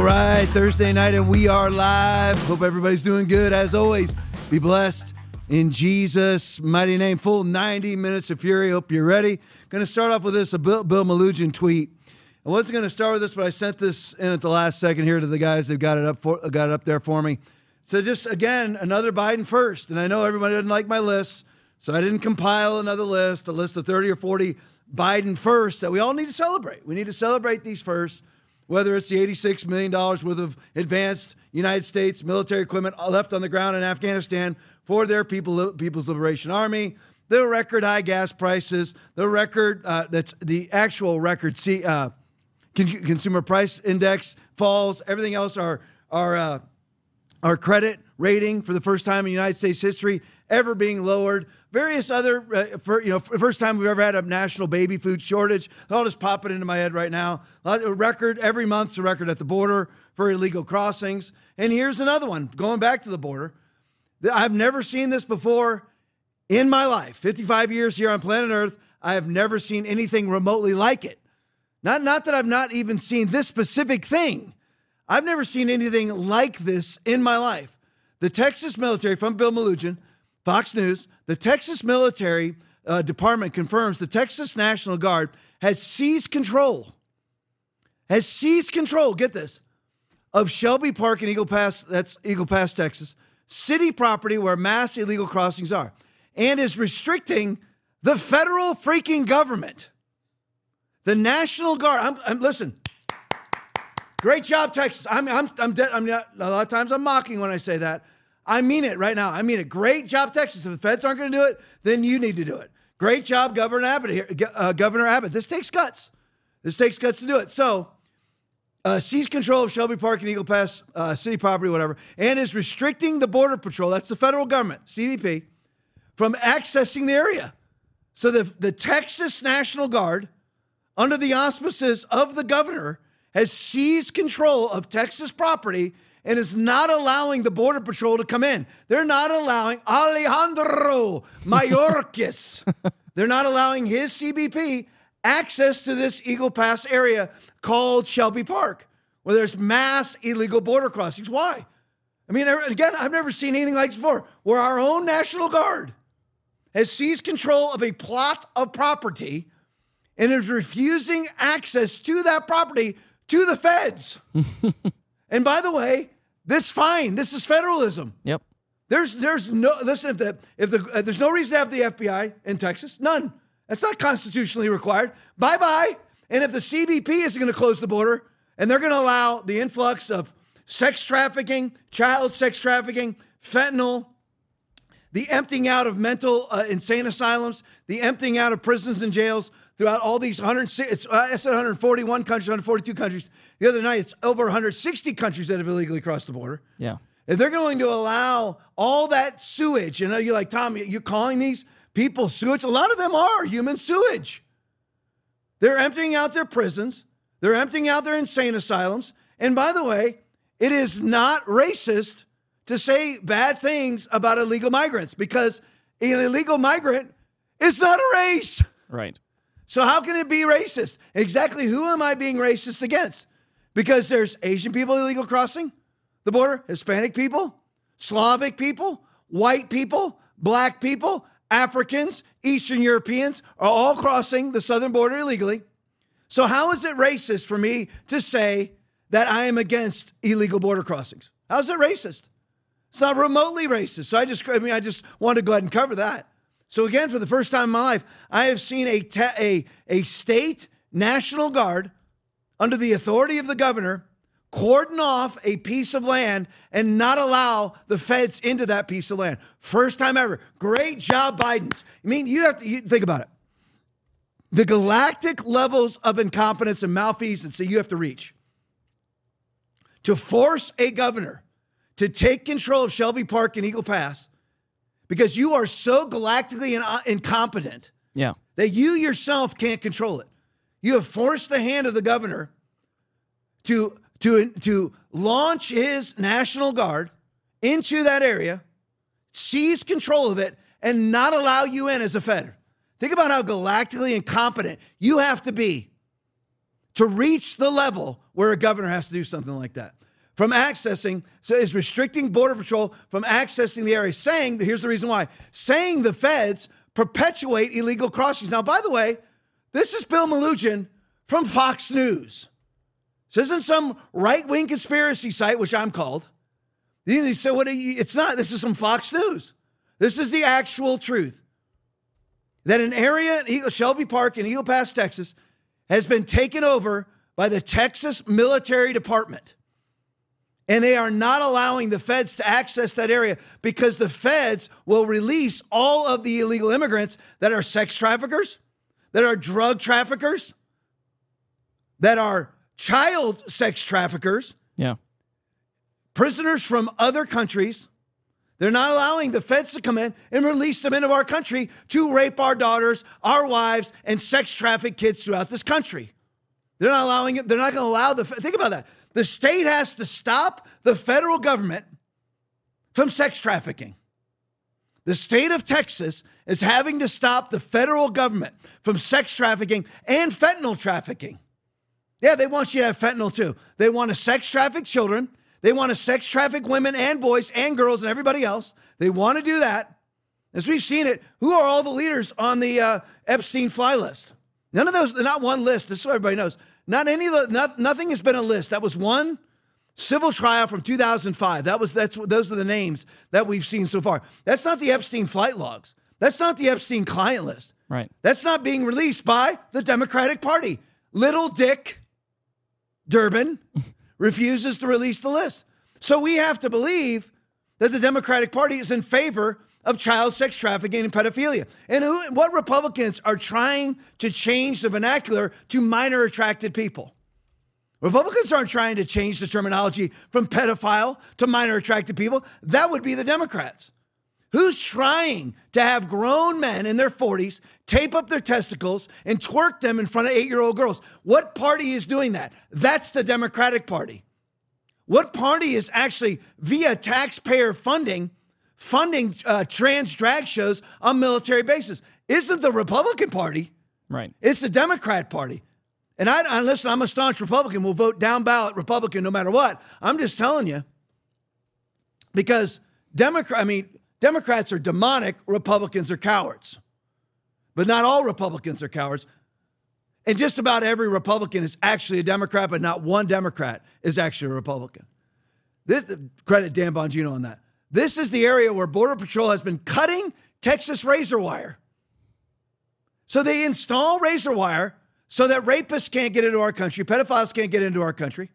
All right, Thursday night, and we are live. Hope everybody's doing good. As always, be blessed in Jesus' mighty name. Full 90 minutes of fury. Hope you're ready. Going to start off with this a Bill, Bill Melugin tweet. I wasn't going to start with this, but I sent this in at the last second here to the guys that got it up for, got it up there for me. So just again, another Biden first. And I know everybody didn't like my list, so I didn't compile another list, a list of 30 or 40 Biden first that we all need to celebrate. We need to celebrate these first whether it's the $86 million worth of advanced United States military equipment left on the ground in Afghanistan for their people, People's Liberation Army, the record high gas prices, the record, uh, that's the actual record C, uh, consumer price index falls, everything else, our, our, uh, our credit rating for the first time in United States history ever being lowered various other, uh, for, you know, first time we've ever had a national baby food shortage. I'll just pop it into my head right now. A record every month's a record at the border for illegal crossings. And here's another one going back to the border. I've never seen this before in my life. 55 years here on planet Earth, I have never seen anything remotely like it. Not, not that I've not even seen this specific thing. I've never seen anything like this in my life. The Texas military, from Bill Melugin, Fox News, the Texas military uh, department confirms the Texas National Guard has seized control, has seized control, get this, of Shelby Park and Eagle Pass, that's Eagle Pass, Texas, city property where mass illegal crossings are, and is restricting the federal freaking government. The National Guard, I'm, I'm listen, great job, Texas. I'm, I'm, I'm, I'm a lot of times I'm mocking when I say that. I mean it right now. I mean it. Great job, Texas. If the feds aren't going to do it, then you need to do it. Great job, Governor Abbott. Here, uh, Governor Abbott. This takes guts. This takes guts to do it. So, uh, seize control of Shelby Park and Eagle Pass uh, city property, whatever, and is restricting the Border Patrol, that's the federal government, CBP, from accessing the area. So the, the Texas National Guard, under the auspices of the governor, has seized control of Texas property and is not allowing the Border Patrol to come in. They're not allowing Alejandro Mayorkas. They're not allowing his CBP access to this Eagle Pass area called Shelby Park, where there's mass illegal border crossings. Why? I mean, again, I've never seen anything like this before, where our own National Guard has seized control of a plot of property and is refusing access to that property to the feds. And by the way, that's fine. This is federalism. Yep. There's there's no listen if the if the uh, there's no reason to have the FBI in Texas. None. That's not constitutionally required. Bye bye. And if the CBP is going to close the border and they're going to allow the influx of sex trafficking, child sex trafficking, fentanyl, the emptying out of mental uh, insane asylums, the emptying out of prisons and jails, throughout all these 106, it's, uh, I said 141 countries, 142 countries. The other night, it's over 160 countries that have illegally crossed the border. Yeah. If they're going to allow all that sewage, you know, you're like, Tom, you're calling these people sewage? A lot of them are human sewage. They're emptying out their prisons, they're emptying out their insane asylums. And by the way, it is not racist to say bad things about illegal migrants because an illegal migrant is not a race. Right. So how can it be racist? Exactly who am I being racist against? Because there's Asian people illegal crossing the border, Hispanic people, Slavic people, white people, black people, Africans, Eastern Europeans are all crossing the southern border illegally. So how is it racist for me to say that I am against illegal border crossings? How's it racist? It's not remotely racist. So I just I mean I just want to go ahead and cover that. So again, for the first time in my life, I have seen a, a, a state National Guard under the authority of the governor cordon off a piece of land and not allow the feds into that piece of land. First time ever. Great job, Biden's. I mean, you have to you, think about it. The galactic levels of incompetence and malfeasance that you have to reach to force a governor to take control of Shelby Park and Eagle Pass because you are so galactically in, uh, incompetent yeah. that you yourself can't control it. You have forced the hand of the governor to, to, to launch his National Guard into that area, seize control of it, and not allow you in as a Fed. Think about how galactically incompetent you have to be to reach the level where a governor has to do something like that. From accessing, so is restricting Border Patrol from accessing the area, saying, here's the reason why, saying the feds perpetuate illegal crossings. Now, by the way, this is Bill Melugin from Fox News. This isn't some right wing conspiracy site, which I'm called. He said, what it's not. This is some Fox News. This is the actual truth. That an area in Shelby Park in Eagle Pass, Texas, has been taken over by the Texas Military Department. And they are not allowing the feds to access that area because the feds will release all of the illegal immigrants that are sex traffickers, that are drug traffickers, that are child sex traffickers. Yeah. Prisoners from other countries. They're not allowing the feds to come in and release them into our country to rape our daughters, our wives, and sex traffic kids throughout this country. They're not allowing it. They're not going to allow the. Think about that. The state has to stop the federal government from sex trafficking. The state of Texas is having to stop the federal government from sex trafficking and fentanyl trafficking. Yeah, they want you to have fentanyl too. They want to sex traffic children. They want to sex traffic women and boys and girls and everybody else. They want to do that. As we've seen it, who are all the leaders on the uh, Epstein fly list? None of those, not one list, just so everybody knows. Not any of the, not, nothing has been a list. That was one civil trial from 2005. That was, that's, those are the names that we've seen so far. That's not the Epstein flight logs. That's not the Epstein client list. Right. That's not being released by the Democratic Party. Little Dick Durbin refuses to release the list. So we have to believe that the Democratic Party is in favor of child sex trafficking and pedophilia. And who, what Republicans are trying to change the vernacular to minor attracted people? Republicans aren't trying to change the terminology from pedophile to minor attracted people. That would be the Democrats. Who's trying to have grown men in their 40s tape up their testicles and twerk them in front of eight year old girls? What party is doing that? That's the Democratic Party. What party is actually via taxpayer funding funding uh, trans drag shows on military bases? Isn't the Republican Party? Right. It's the Democrat Party. And I, I listen, I'm a staunch Republican. We'll vote down ballot Republican no matter what. I'm just telling you because Democrat, I mean, Democrats are demonic, Republicans are cowards. But not all Republicans are cowards. And just about every Republican is actually a Democrat, but not one Democrat is actually a Republican. This, credit Dan Bongino on that. This is the area where Border Patrol has been cutting Texas razor wire. So they install razor wire so that rapists can't get into our country, pedophiles can't get into our country,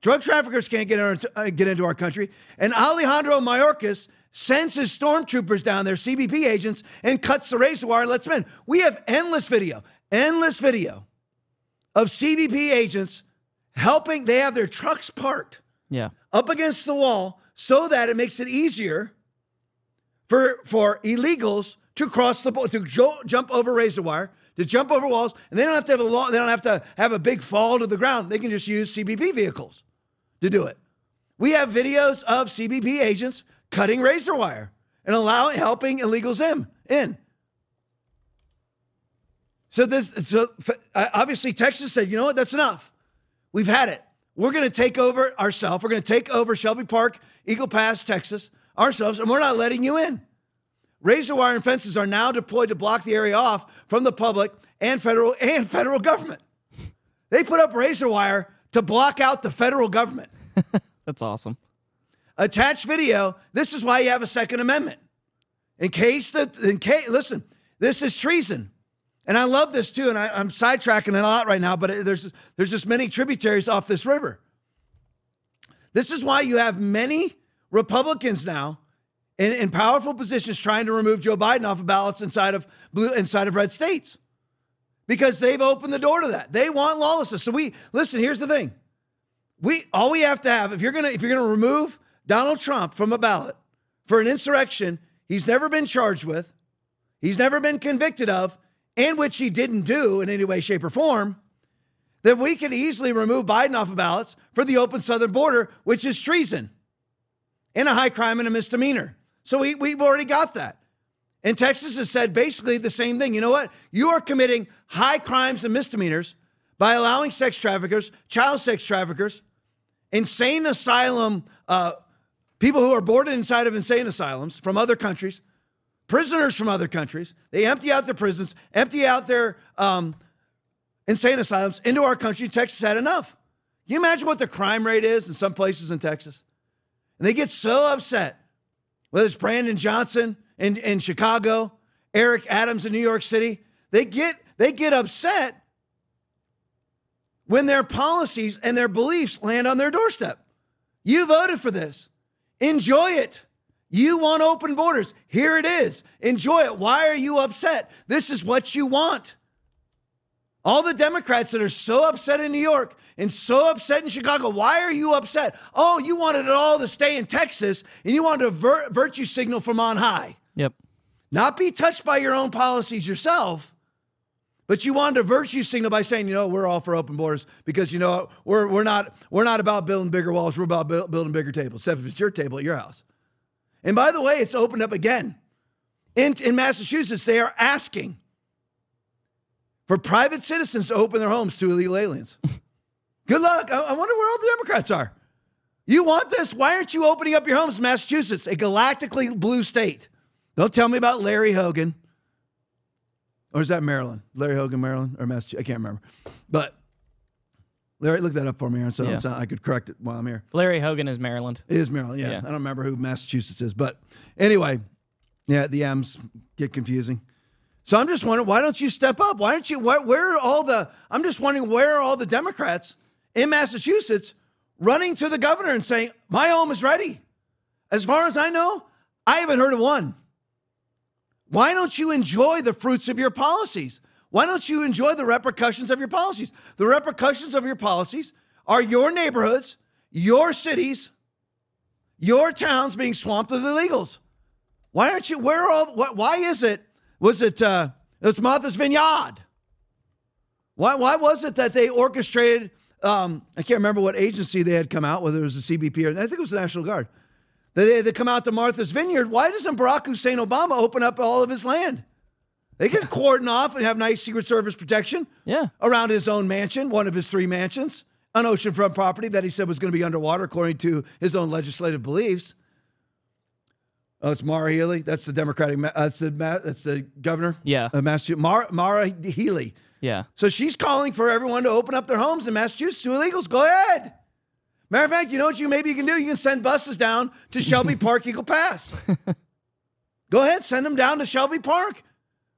drug traffickers can't get into, uh, get into our country, and Alejandro Mayorkas sends his stormtroopers down there, CBP agents, and cuts the razor wire and lets them in. We have endless video, endless video of CBP agents helping. They have their trucks parked yeah. up against the wall so that it makes it easier for for illegals to cross the to jo- jump over razor wire, to jump over walls, and they don't have to have a long, they don't have to have a big fall to the ground. They can just use CBP vehicles to do it. We have videos of CBP agents cutting razor wire and allowing helping illegals in. in. So this so uh, obviously Texas said, you know what, that's enough. We've had it. We're going to take over ourselves. We're going to take over Shelby Park, Eagle Pass, Texas, ourselves, and we're not letting you in. Razor wire and fences are now deployed to block the area off from the public and federal and federal government. They put up razor wire to block out the federal government. That's awesome. Attached video. This is why you have a Second Amendment. In case the in case, listen, this is treason. And I love this too. And I, am sidetracking it a lot right now, but there's, there's just many tributaries off this river. This is why you have many Republicans now in, in powerful positions trying to remove Joe Biden off of ballots inside of blue inside of red states. Because they've opened the door to that. They want lawlessness. So we listen, here's the thing. We all we have to have, if you're gonna if you're gonna remove Donald Trump from a ballot for an insurrection he's never been charged with, he's never been convicted of, and which he didn't do in any way, shape, or form, then we can easily remove Biden off of ballots for the open southern border, which is treason and a high crime and a misdemeanor. So we, we've already got that. And Texas has said basically the same thing. You know what? You are committing high crimes and misdemeanors by allowing sex traffickers, child sex traffickers, insane asylum, uh, people who are boarded inside of insane asylums from other countries, prisoners from other countries. They empty out their prisons, empty out their um, insane asylums into our country. Texas had enough. Can you imagine what the crime rate is in some places in Texas? And they get so upset, whether it's Brandon Johnson in, in Chicago, Eric Adams in New York City, they get they get upset when their policies and their beliefs land on their doorstep. You voted for this. Enjoy it. You want open borders. Here it is. Enjoy it. Why are you upset? This is what you want. All the Democrats that are so upset in New York and so upset in Chicago, why are you upset? Oh, you wanted it all to stay in Texas and you wanted a vir- virtue signal from on high. Yep. Not be touched by your own policies yourself, but you wanted a virtue signal by saying, you know, we're all for open borders because you know we're we're not we're not about building bigger walls. We're about building bigger tables. Except if it's your table at your house. And by the way, it's opened up again. In, in Massachusetts, they are asking for private citizens to open their homes to illegal aliens. Good luck. I, I wonder where all the Democrats are. You want this? Why aren't you opening up your homes in Massachusetts, a galactically blue state? Don't tell me about Larry Hogan. Or is that Maryland? Larry Hogan, Maryland, or Massachusetts? I can't remember. But Larry, look that up for me, Aaron, so yeah. I could correct it while I'm here. Larry Hogan is Maryland. It is Maryland, yeah. yeah. I don't remember who Massachusetts is. But anyway, yeah, the M's get confusing. So I'm just wondering, why don't you step up? Why don't you, where, where are all the, I'm just wondering, where are all the Democrats in Massachusetts running to the governor and saying, my home is ready? As far as I know, I haven't heard of one. Why don't you enjoy the fruits of your policies? Why don't you enjoy the repercussions of your policies? The repercussions of your policies are your neighborhoods, your cities, your towns being swamped with illegals. Why aren't you? Where are all? Why is it? Was it? Uh, it was Martha's Vineyard. Why? Why was it that they orchestrated? Um, I can't remember what agency they had come out, whether it was the CBP or I think it was the National Guard they, they come out to Martha's Vineyard. Why doesn't Barack Hussein Obama open up all of his land? They can cordon off and have nice Secret Service protection yeah. around his own mansion, one of his three mansions, an oceanfront property that he said was going to be underwater according to his own legislative beliefs. Oh, it's Maura Healey. That's the Democratic. Uh, that's the that's the governor. Yeah, of Massachusetts. Maura, Maura Healey. Yeah. So she's calling for everyone to open up their homes in Massachusetts to illegals. Go ahead. Matter of fact, you know what you maybe you can do? You can send buses down to Shelby Park Eagle Pass. Go ahead, send them down to Shelby Park.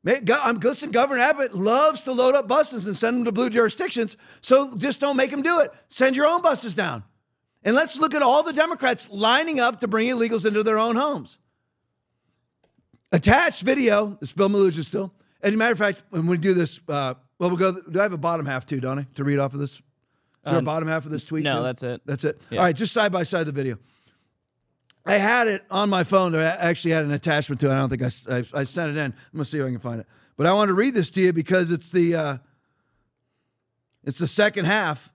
I'm listen, Governor Abbott loves to load up buses and send them to blue jurisdictions. So just don't make them do it. Send your own buses down. And let's look at all the Democrats lining up to bring illegals into their own homes. Attached video, it's Bill Melugin still. And matter of fact, when we do this, uh, well, we'll go. Do I have a bottom half too, don't I, to read off of this is there um, a bottom half of this tweet? No, too? that's it. That's it. Yeah. All right, just side by side the video. I had it on my phone. I actually had an attachment to it. I don't think I, I, I, sent it in. I'm gonna see if I can find it. But I want to read this to you because it's the uh, it's the second half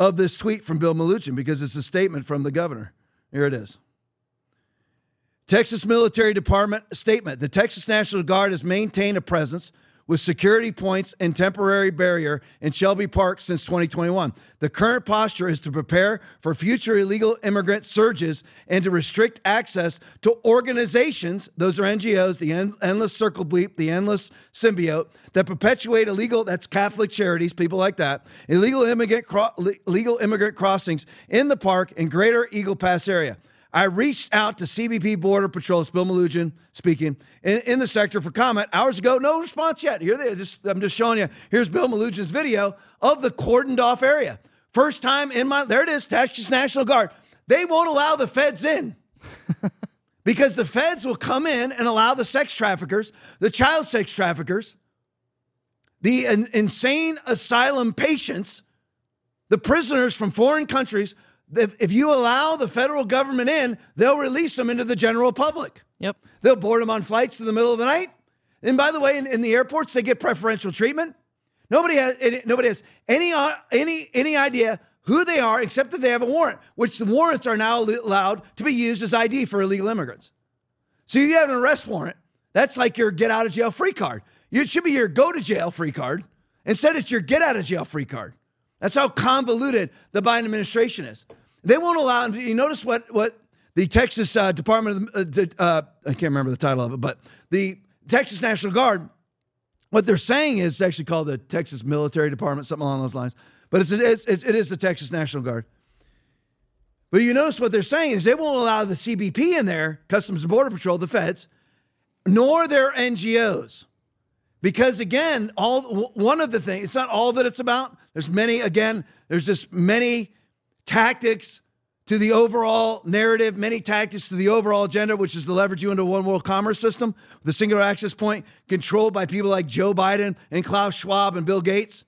of this tweet from Bill Melugin because it's a statement from the governor. Here it is. Texas Military Department statement: The Texas National Guard has maintained a presence with security points and temporary barrier in Shelby Park since 2021. The current posture is to prepare for future illegal immigrant surges and to restrict access to organizations, those are NGOs, the Endless Circle Bleep, the Endless Symbiote, that perpetuate illegal, that's Catholic charities, people like that, illegal immigrant, legal immigrant crossings in the park and greater Eagle Pass area. I reached out to CBP Border Patrol, Bill Melugin speaking, in, in, the sector for comment hours ago. No response yet. Here they just I'm just showing you. Here's Bill Melugin's video of the cordoned off area. First time in my there it is, Texas National Guard. They won't allow the feds in. because the feds will come in and allow the sex traffickers, the child sex traffickers, the in, insane asylum patients, the prisoners from foreign countries if, if you allow the federal government in, they'll release them into the general public. Yep. They'll board them on flights in the middle of the night. And by the way, in, in the airports, they get preferential treatment. Nobody has nobody has any uh, any any idea who they are except that they have a warrant, which the warrants are now allowed to be used as ID for illegal immigrants. So you have an arrest warrant. That's like your get out of jail free card. It should be your go to jail free card. Instead, it's your get out of jail free card. That's how convoluted the Biden administration is. They won't allow. You notice what what the Texas uh, Department of uh, uh, I can't remember the title of it, but the Texas National Guard. What they're saying is actually called the Texas Military Department, something along those lines. But it's, it's, it's it is the Texas National Guard. But you notice what they're saying is they won't allow the CBP in there, Customs and Border Patrol, the feds, nor their NGOs. Because again, all one of the things, it's not all that it's about. There's many, again, there's just many tactics to the overall narrative, many tactics to the overall agenda, which is to leverage you into one world commerce system, the singular access point controlled by people like Joe Biden and Klaus Schwab and Bill Gates.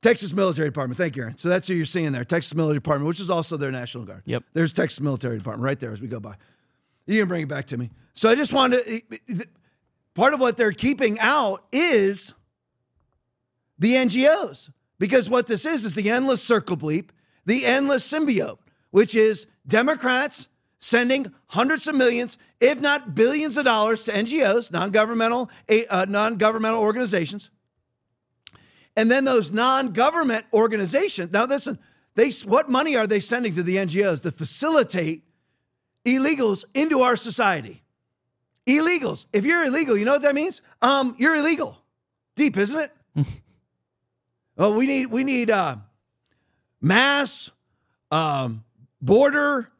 Texas Military Department. Thank you, Aaron. So that's who you're seeing there. Texas Military Department, which is also their National Guard. Yep. There's Texas Military Department right there as we go by. You can bring it back to me. So I just wanted to, part of what they're keeping out is the NGOs. Because what this is is the endless circle bleep, the endless symbiote, which is Democrats sending hundreds of millions, if not billions of dollars to NGOs, non-governmental, uh, non-governmental organizations and then those non-government organizations. Now, listen, they what money are they sending to the NGOs to facilitate illegals into our society? Illegals. If you're illegal, you know what that means? Um, you're illegal. Deep, isn't it? oh, we need we need uh, mass um, border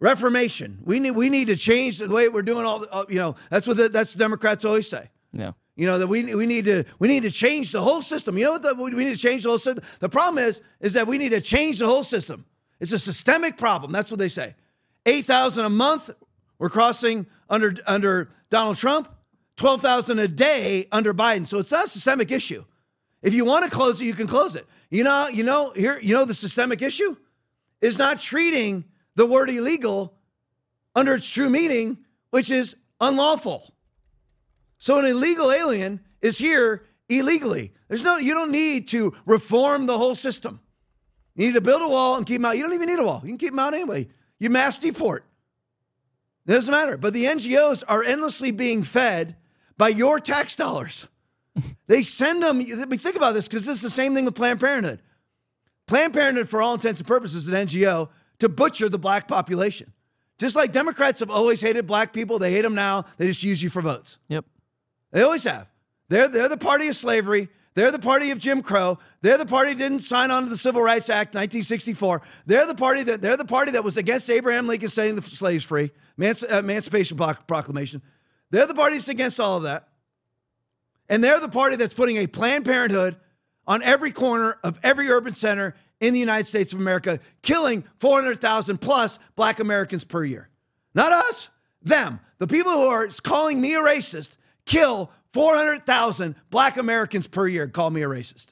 reformation. We need we need to change the way we're doing all. The, uh, you know, that's what the, that's what Democrats always say. Yeah. You know that we we need to we need to change the whole system. You know what the, we need to change the whole system. The problem is is that we need to change the whole system. It's a systemic problem. That's what they say. Eight thousand a month we're crossing under under Donald Trump. Twelve thousand a day under Biden. So it's not a systemic issue. If you want to close it, you can close it. You know, you know here. You know the systemic issue is not treating the word illegal under its true meaning, which is unlawful. So an illegal alien is here illegally. There's no, you don't need to reform the whole system. You need to build a wall and keep them out. You don't even need a wall. You can keep them out anyway. You mass deport. It doesn't matter. But the NGOs are endlessly being fed by your tax dollars. They send them, I mean, think about this because this is the same thing with Planned Parenthood. Planned Parenthood, for all intents and purposes, is an NGO to butcher the black population. Just like Democrats have always hated black people, they hate them now. They just use you for votes. Yep. They always have. They're, they're the party of slavery. They're the party of Jim Crow. They're the party that didn't sign on to the Civil Rights Act 1964. They're the party that they're the party that was against Abraham Lincoln setting the slaves free, Emanci- uh, Emancipation Proclamation. They're the party that's against all of that. And they're the party that's putting a Planned Parenthood on every corner of every urban center in the United States of America, killing 400,000 plus black Americans per year. Not us, them. The people who are calling me a racist kill 400,000 black Americans per year. Call me a racist.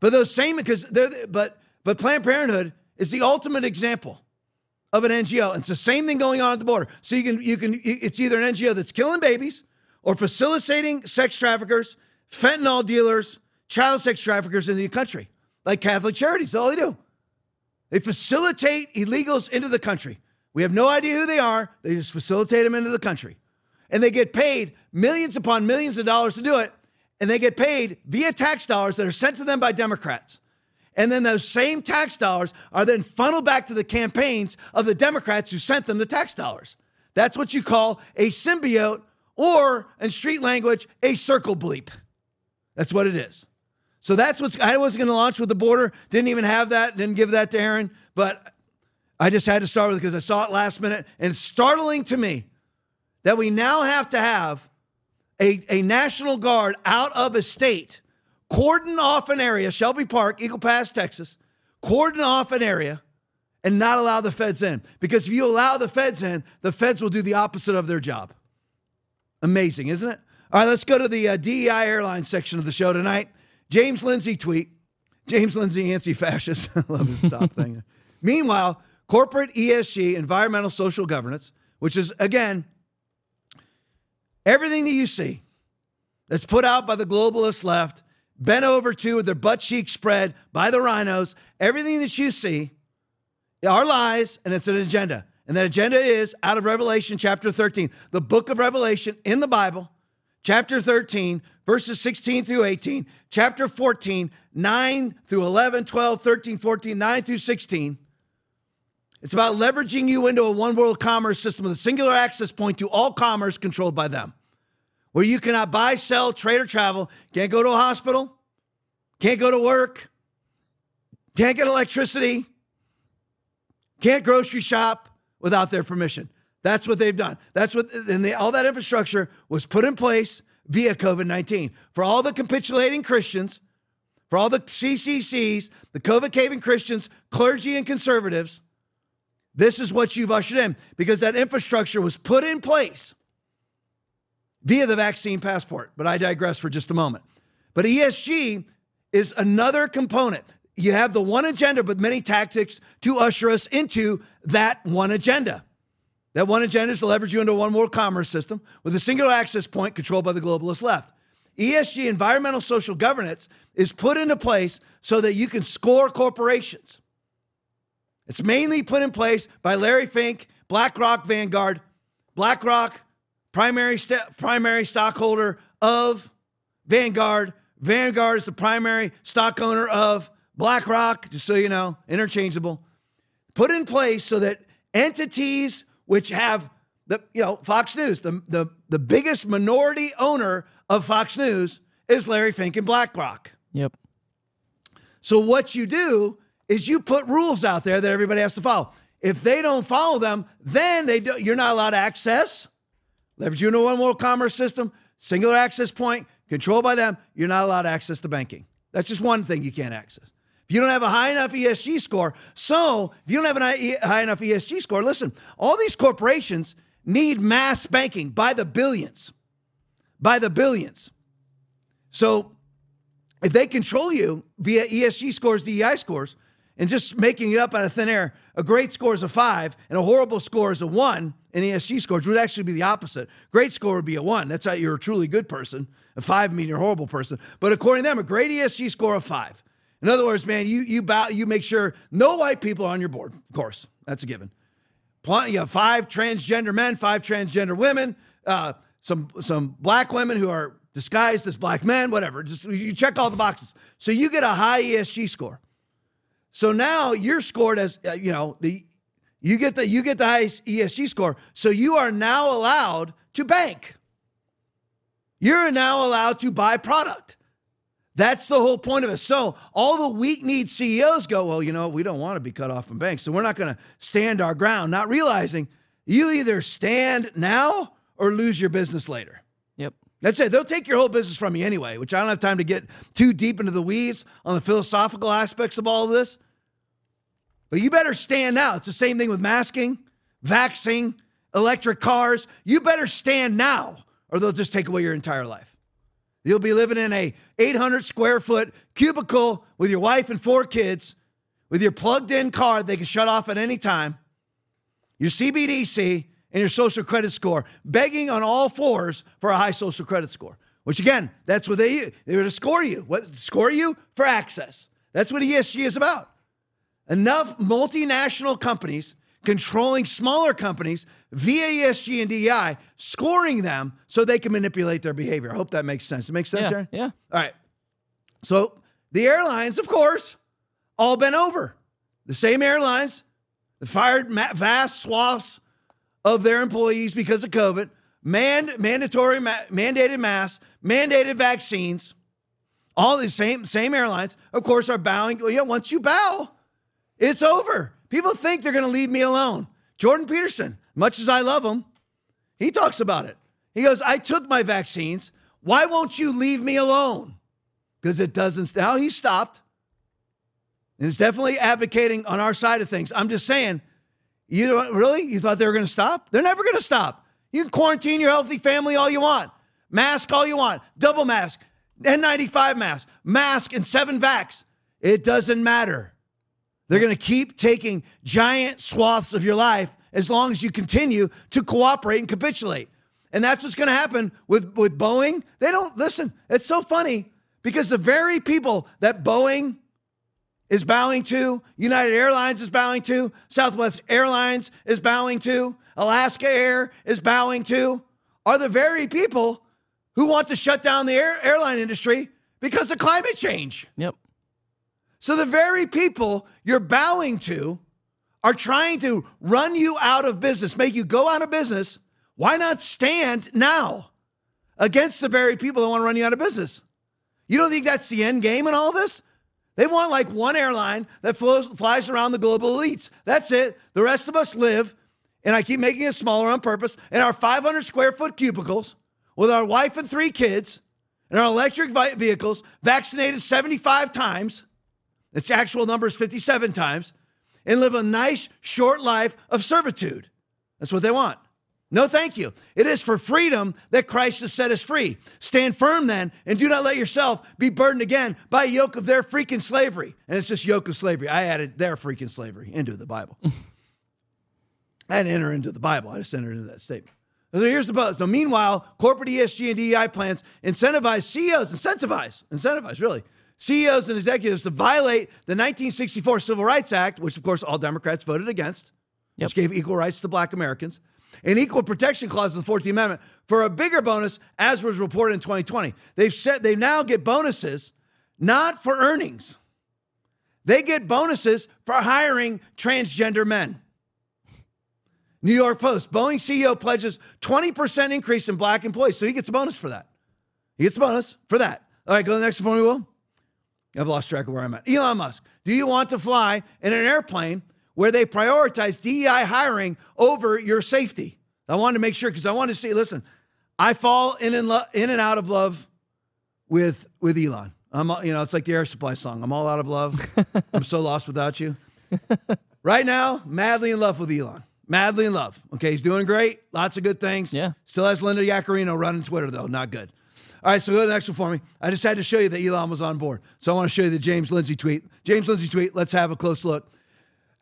But those same, because they're, but, but Planned Parenthood is the ultimate example of an NGO. It's the same thing going on at the border. So you can, you can, it's either an NGO that's killing babies or facilitating sex traffickers, fentanyl dealers, child sex traffickers in the country, like Catholic Charities. That's all they do. They facilitate illegals into the country. We have no idea who they are. They just facilitate them into the country and they get paid millions upon millions of dollars to do it. And they get paid via tax dollars that are sent to them by Democrats. And then those same tax dollars are then funneled back to the campaigns of the Democrats who sent them the tax dollars. That's what you call a symbiote, or in street language, a circle bleep. That's what it is. So that's what's, I wasn't going to launch with the border, didn't even have that, didn't give that to Aaron, but I just had to start with it because I saw it last minute. And startling to me that we now have to have a, a National Guard out of a state, cordon off an area, Shelby Park, Eagle Pass, Texas, cordon off an area and not allow the feds in. Because if you allow the feds in, the feds will do the opposite of their job. Amazing, isn't it? All right, let's go to the uh, DEI airline section of the show tonight. James Lindsay tweet. James Lindsay, anti-fascist. I love his top thing. Meanwhile, corporate ESG, environmental social governance, which is again Everything that you see that's put out by the globalist left, bent over to with their butt cheeks spread by the RINOs, everything that you see are lies and it's an agenda. And that agenda is out of Revelation chapter 13, the book of Revelation in the Bible, chapter 13, verses 16 through 18, chapter 14, 9 through 11, 12, 13, 14, 9 through 16. It's about leveraging you into a one world commerce system with a singular access point to all commerce controlled by them, where you cannot buy, sell, trade, or travel, can't go to a hospital, can't go to work, can't get electricity, can't grocery shop without their permission. That's what they've done. That's what, and they, all that infrastructure was put in place via COVID 19. For all the capitulating Christians, for all the CCCs, the COVID caving Christians, clergy, and conservatives, this is what you've ushered in because that infrastructure was put in place via the vaccine passport. But I digress for just a moment. But ESG is another component. You have the one agenda, but many tactics to usher us into that one agenda. That one agenda is to leverage you into one world commerce system with a single access point controlled by the globalist left. ESG, environmental social governance, is put into place so that you can score corporations. It's mainly put in place by Larry Fink, BlackRock Vanguard. BlackRock, primary, st- primary stockholder of Vanguard. Vanguard is the primary stock owner of BlackRock, just so you know, interchangeable. Put in place so that entities which have the you know Fox News, the the the biggest minority owner of Fox News is Larry Fink and BlackRock. Yep. So what you do is you put rules out there that everybody has to follow. If they don't follow them, then they do, you're not allowed to access. Leverage you one world commerce system, singular access point, controlled by them. You're not allowed access to banking. That's just one thing you can't access. If you don't have a high enough ESG score, so if you don't have a high enough ESG score, listen, all these corporations need mass banking by the billions, by the billions. So if they control you via ESG scores, DEI scores, and just making it up out of thin air, a great score is a five and a horrible score is a one in ESG scores would actually be the opposite. Great score would be a one. That's how you're a truly good person. A five meaning you're a horrible person. But according to them, a great ESG score of five. In other words, man, you you bow, you make sure no white people are on your board. Of course, that's a given. Plenty, you have five transgender men, five transgender women, uh, some some black women who are disguised as black men, whatever. Just you check all the boxes, so you get a high ESG score. So now you're scored as uh, you know the you get the you get the highest ESG score. So you are now allowed to bank. You're now allowed to buy product. That's the whole point of it. So all the weak need CEOs go, well, you know, we don't want to be cut off from banks. So we're not going to stand our ground, not realizing you either stand now or lose your business later. Yep. That's it. They'll take your whole business from you anyway, which I don't have time to get too deep into the weeds on the philosophical aspects of all of this. But you better stand now. It's the same thing with masking, vaccine, electric cars. You better stand now or they'll just take away your entire life. You'll be living in a 800 square foot cubicle with your wife and four kids, with your plugged in car they can shut off at any time, your CBDC, and your social credit score, begging on all fours for a high social credit score. Which again, that's what they they were to score you. What score you for access? That's what ESG is about. Enough multinational companies controlling smaller companies via ESG and DEI, scoring them so they can manipulate their behavior. I hope that makes sense. It makes sense, yeah, Aaron? Yeah. All right. So the airlines, of course, all been over. The same airlines that fired vast swaths of their employees because of COVID, man, mandatory ma- mandated masks, mandated vaccines. All the same same airlines, of course, are bowing. You know, once you bow, it's over. People think they're going to leave me alone. Jordan Peterson, much as I love him, he talks about it. He goes, I took my vaccines. Why won't you leave me alone? Because it doesn't. Now he stopped. And it's definitely advocating on our side of things. I'm just saying, you know, really? You thought they were going to stop? They're never going to stop. You can quarantine your healthy family all you want, mask all you want, double mask, N95 mask, mask, and seven vax. It doesn't matter. They're going to keep taking giant swaths of your life as long as you continue to cooperate and capitulate. And that's what's going to happen with, with Boeing. They don't listen. It's so funny because the very people that Boeing is bowing to, United Airlines is bowing to, Southwest Airlines is bowing to, Alaska Air is bowing to, are the very people who want to shut down the air, airline industry because of climate change. Yep. So the very people you're bowing to are trying to run you out of business, make you go out of business. Why not stand now against the very people that want to run you out of business? You don't think that's the end game in all this? They want like one airline that flows, flies around the global elites. That's it. The rest of us live, and I keep making it smaller on purpose, in our 500 square foot cubicles with our wife and three kids and our electric vehicles, vaccinated 75 times. Its actual number is 57 times, and live a nice short life of servitude. That's what they want. No, thank you. It is for freedom that Christ has set us free. Stand firm then, and do not let yourself be burdened again by a yoke of their freaking slavery. And it's just yoke of slavery. I added their freaking slavery into the Bible. I didn't enter into the Bible. I just entered into that statement. So here's the buzz. So meanwhile, corporate ESG and DEI plans incentivize CEOs, incentivize, incentivize really, CEOs and executives to violate the 1964 Civil Rights Act, which of course all Democrats voted against, yep. which gave equal rights to black Americans an equal protection clause of the 14th Amendment for a bigger bonus, as was reported in 2020. They've said they now get bonuses not for earnings. They get bonuses for hiring transgender men. New York Post, Boeing CEO pledges 20% increase in black employees. So he gets a bonus for that. He gets a bonus for that. All right, go to the next one Will. I've lost track of where I'm at. Elon Musk, do you want to fly in an airplane where they prioritize DEI hiring over your safety. I wanted to make sure because I wanted to see. Listen, I fall in and lo- in and out of love with with Elon. I'm you know it's like the Air Supply song. I'm all out of love. I'm so lost without you. right now, madly in love with Elon. Madly in love. Okay, he's doing great. Lots of good things. Yeah. Still has Linda Yaccarino running Twitter though. Not good. All right, so go to the next one for me. I just had to show you that Elon was on board. So I want to show you the James Lindsay tweet. James Lindsay tweet. Let's have a close look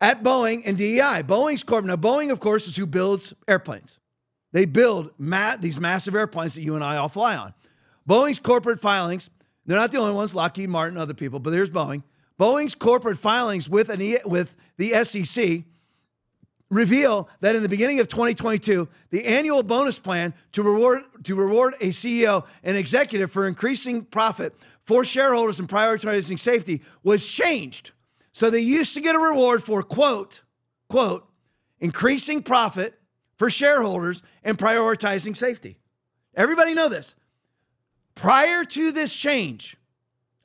at Boeing and DEI. Boeing's corporate. Now, Boeing, of course, is who builds airplanes. They build ma- these massive airplanes that you and I all fly on. Boeing's corporate filings, they're not the only ones, Lockheed Martin, other people, but there's Boeing. Boeing's corporate filings with, an e- with the SEC reveal that in the beginning of 2022, the annual bonus plan to reward, to reward a CEO and executive for increasing profit for shareholders and prioritizing safety was changed so they used to get a reward for, quote, quote, increasing profit for shareholders and prioritizing safety. Everybody know this. Prior to this change,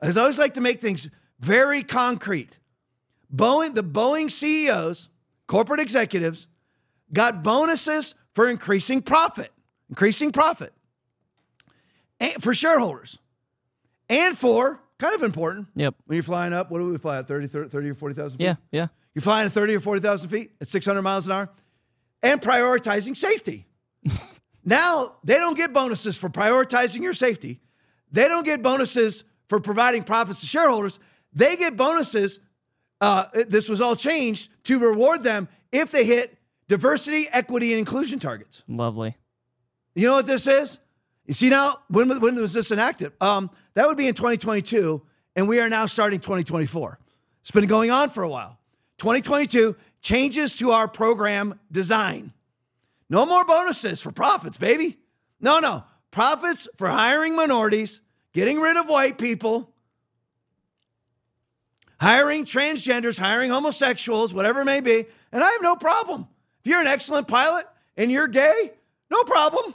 as I always like to make things very concrete. Boeing, the Boeing CEOs, corporate executives, got bonuses for increasing profit, increasing profit for shareholders and for Kind of important. Yep. When you're flying up, what do we fly at? 30, 30, 30 or 40,000 feet? Yeah, yeah. You're flying at 30 or 40,000 feet at 600 miles an hour and prioritizing safety. now, they don't get bonuses for prioritizing your safety. They don't get bonuses for providing profits to shareholders. They get bonuses. Uh, this was all changed to reward them if they hit diversity, equity, and inclusion targets. Lovely. You know what this is? You see now, when, when was this enacted? Um, that would be in 2022, and we are now starting 2024. It's been going on for a while. 2022 changes to our program design. No more bonuses for profits, baby. No, no. Profits for hiring minorities, getting rid of white people, hiring transgenders, hiring homosexuals, whatever it may be. And I have no problem. If you're an excellent pilot and you're gay, no problem.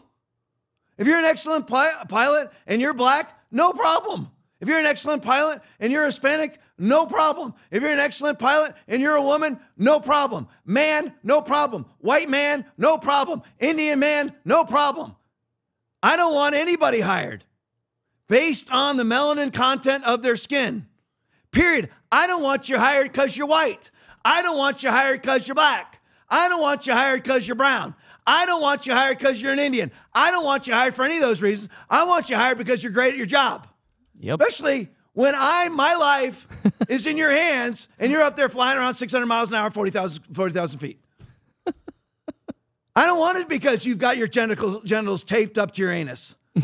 If you're an excellent pi- pilot and you're black, no problem. If you're an excellent pilot and you're Hispanic, no problem. If you're an excellent pilot and you're a woman, no problem. Man, no problem. White man, no problem. Indian man, no problem. I don't want anybody hired based on the melanin content of their skin. Period. I don't want you hired because you're white. I don't want you hired because you're black. I don't want you hired because you're brown. I don't want you hired because you're an Indian. I don't want you hired for any of those reasons. I want you hired because you're great at your job. Yep. Especially when I my life is in your hands and you're up there flying around 600 miles an hour, 40,000 40, feet. I don't want it because you've got your genitals, genitals taped up to your anus.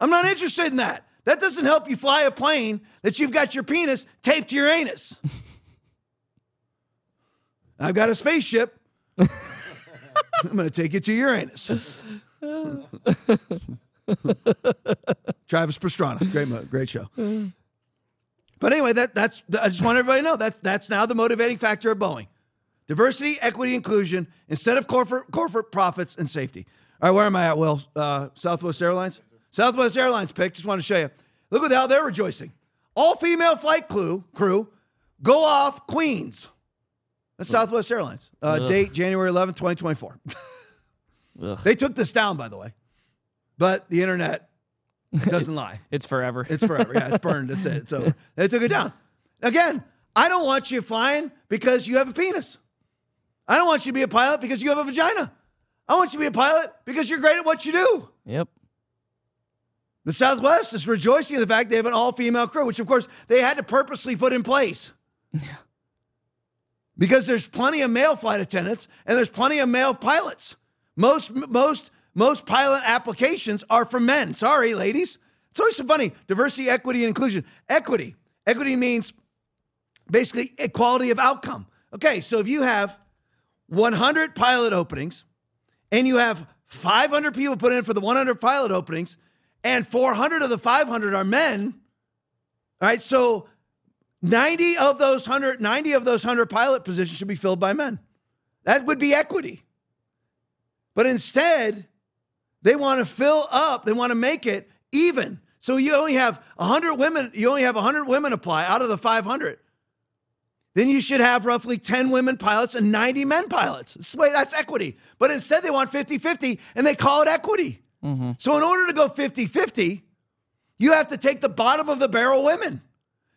I'm not interested in that. That doesn't help you fly a plane that you've got your penis taped to your anus. I've got a spaceship. I'm going to take it to Uranus. Travis Pastrana, great, mo- great show. But anyway, that that's I just want everybody to know that that's now the motivating factor of Boeing: diversity, equity, inclusion instead of corporate corporate profits and safety. All right, where am I at? Will uh, Southwest Airlines? Southwest Airlines pick. Just want to show you. Look at how they're rejoicing. All female flight crew crew go off Queens. That's Southwest Airlines. Uh, date January 11th, 2024. They took this down, by the way, but the internet doesn't lie. It's forever. It's forever. Yeah, it's burned. That's it. It's over. They took it down. Again, I don't want you flying because you have a penis. I don't want you to be a pilot because you have a vagina. I want you to be a pilot because you're great at what you do. yep. The Southwest is rejoicing in the fact they have an all female crew, which of course they had to purposely put in place. because there's plenty of male flight attendants and there's plenty of male pilots. Most most most pilot applications are for men. Sorry, ladies. It's always so funny. Diversity, equity, and inclusion. Equity. Equity means basically equality of outcome. Okay, so if you have 100 pilot openings and you have 500 people put in for the 100 pilot openings and 400 of the 500 are men, all right, so 90 of those 100 90 of those 100 pilot positions should be filled by men. That would be equity. But instead, they want to fill up, they want to make it even. So you only have 100 women, you only have 100 women apply out of the 500. Then you should have roughly 10 women pilots and 90 men pilots. This way, that's equity. But instead, they want 50 50 and they call it equity. Mm-hmm. So, in order to go 50 50, you have to take the bottom of the barrel women.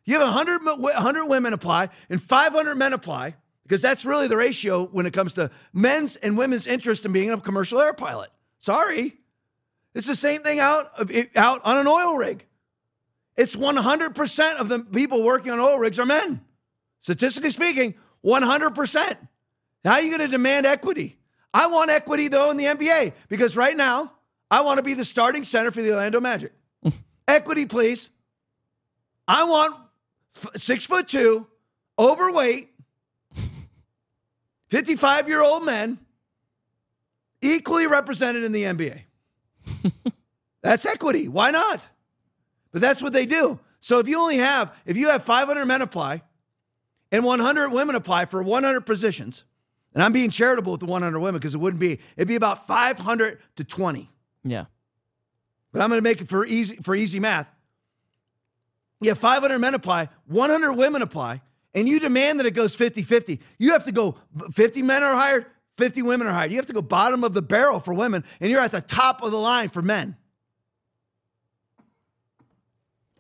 You have 100, mo- 100 women apply and 500 men apply because that's really the ratio when it comes to men's and women's interest in being a commercial air pilot. Sorry. It's the same thing out, out on an oil rig. It's 100% of the people working on oil rigs are men. Statistically speaking, 100%. How are you going to demand equity? I want equity, though, in the NBA because right now, I want to be the starting center for the Orlando Magic. equity, please. I want f- six foot two, overweight, 55 year old men equally represented in the NBA. that's equity. Why not? But that's what they do. So if you only have, if you have 500 men apply and 100 women apply for 100 positions, and I'm being charitable with the 100 women because it wouldn't be, it'd be about 500 to 20 Yeah. but I'm going to make it for easy for easy math. You have 500 men apply, 100 women apply, and you demand that it goes 50-50. You have to go 50 men are hired, 50 women are hired. You have to go bottom of the barrel for women, and you're at the top of the line for men.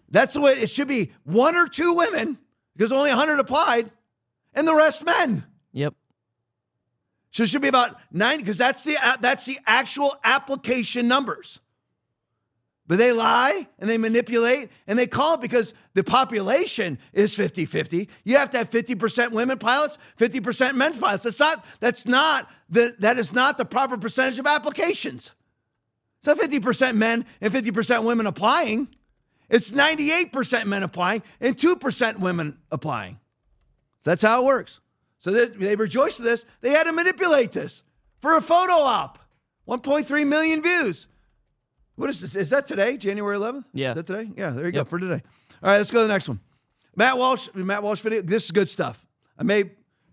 That's the way it should be. One or two women, because only 100 applied, and the rest men. Yep. So it should be about 90 because that's the that's the actual application numbers. But they lie and they manipulate and they call it because the population is 50-50. You have to have 50% women pilots, 50% men pilots. That's not that's not the that is not the proper percentage of applications. It's not 50% men and 50% women applying. It's 98% men applying and 2% women applying. That's how it works. So they, they rejoice with this. They had to manipulate this for a photo op. 1.3 million views. What is this? Is that today, January 11th? Yeah. Is that today? Yeah, there you go for today. All right, let's go to the next one. Matt Walsh, Matt Walsh video. This is good stuff. I may,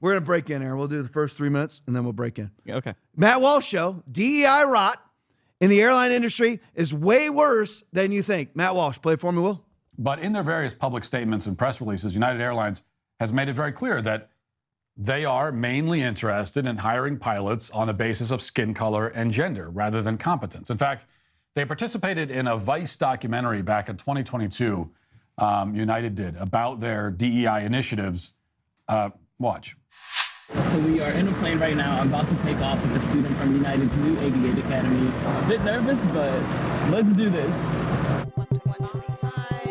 we're going to break in here. We'll do the first three minutes and then we'll break in. Okay. Matt Walsh show, DEI rot in the airline industry is way worse than you think. Matt Walsh, play it for me, Will. But in their various public statements and press releases, United Airlines has made it very clear that they are mainly interested in hiring pilots on the basis of skin color and gender rather than competence. In fact, they participated in a Vice documentary back in 2022, um, United did, about their DEI initiatives. Uh, watch. So we are in a plane right now. I'm about to take off with a student from United's new Aviate Academy. A bit nervous, but let's do this.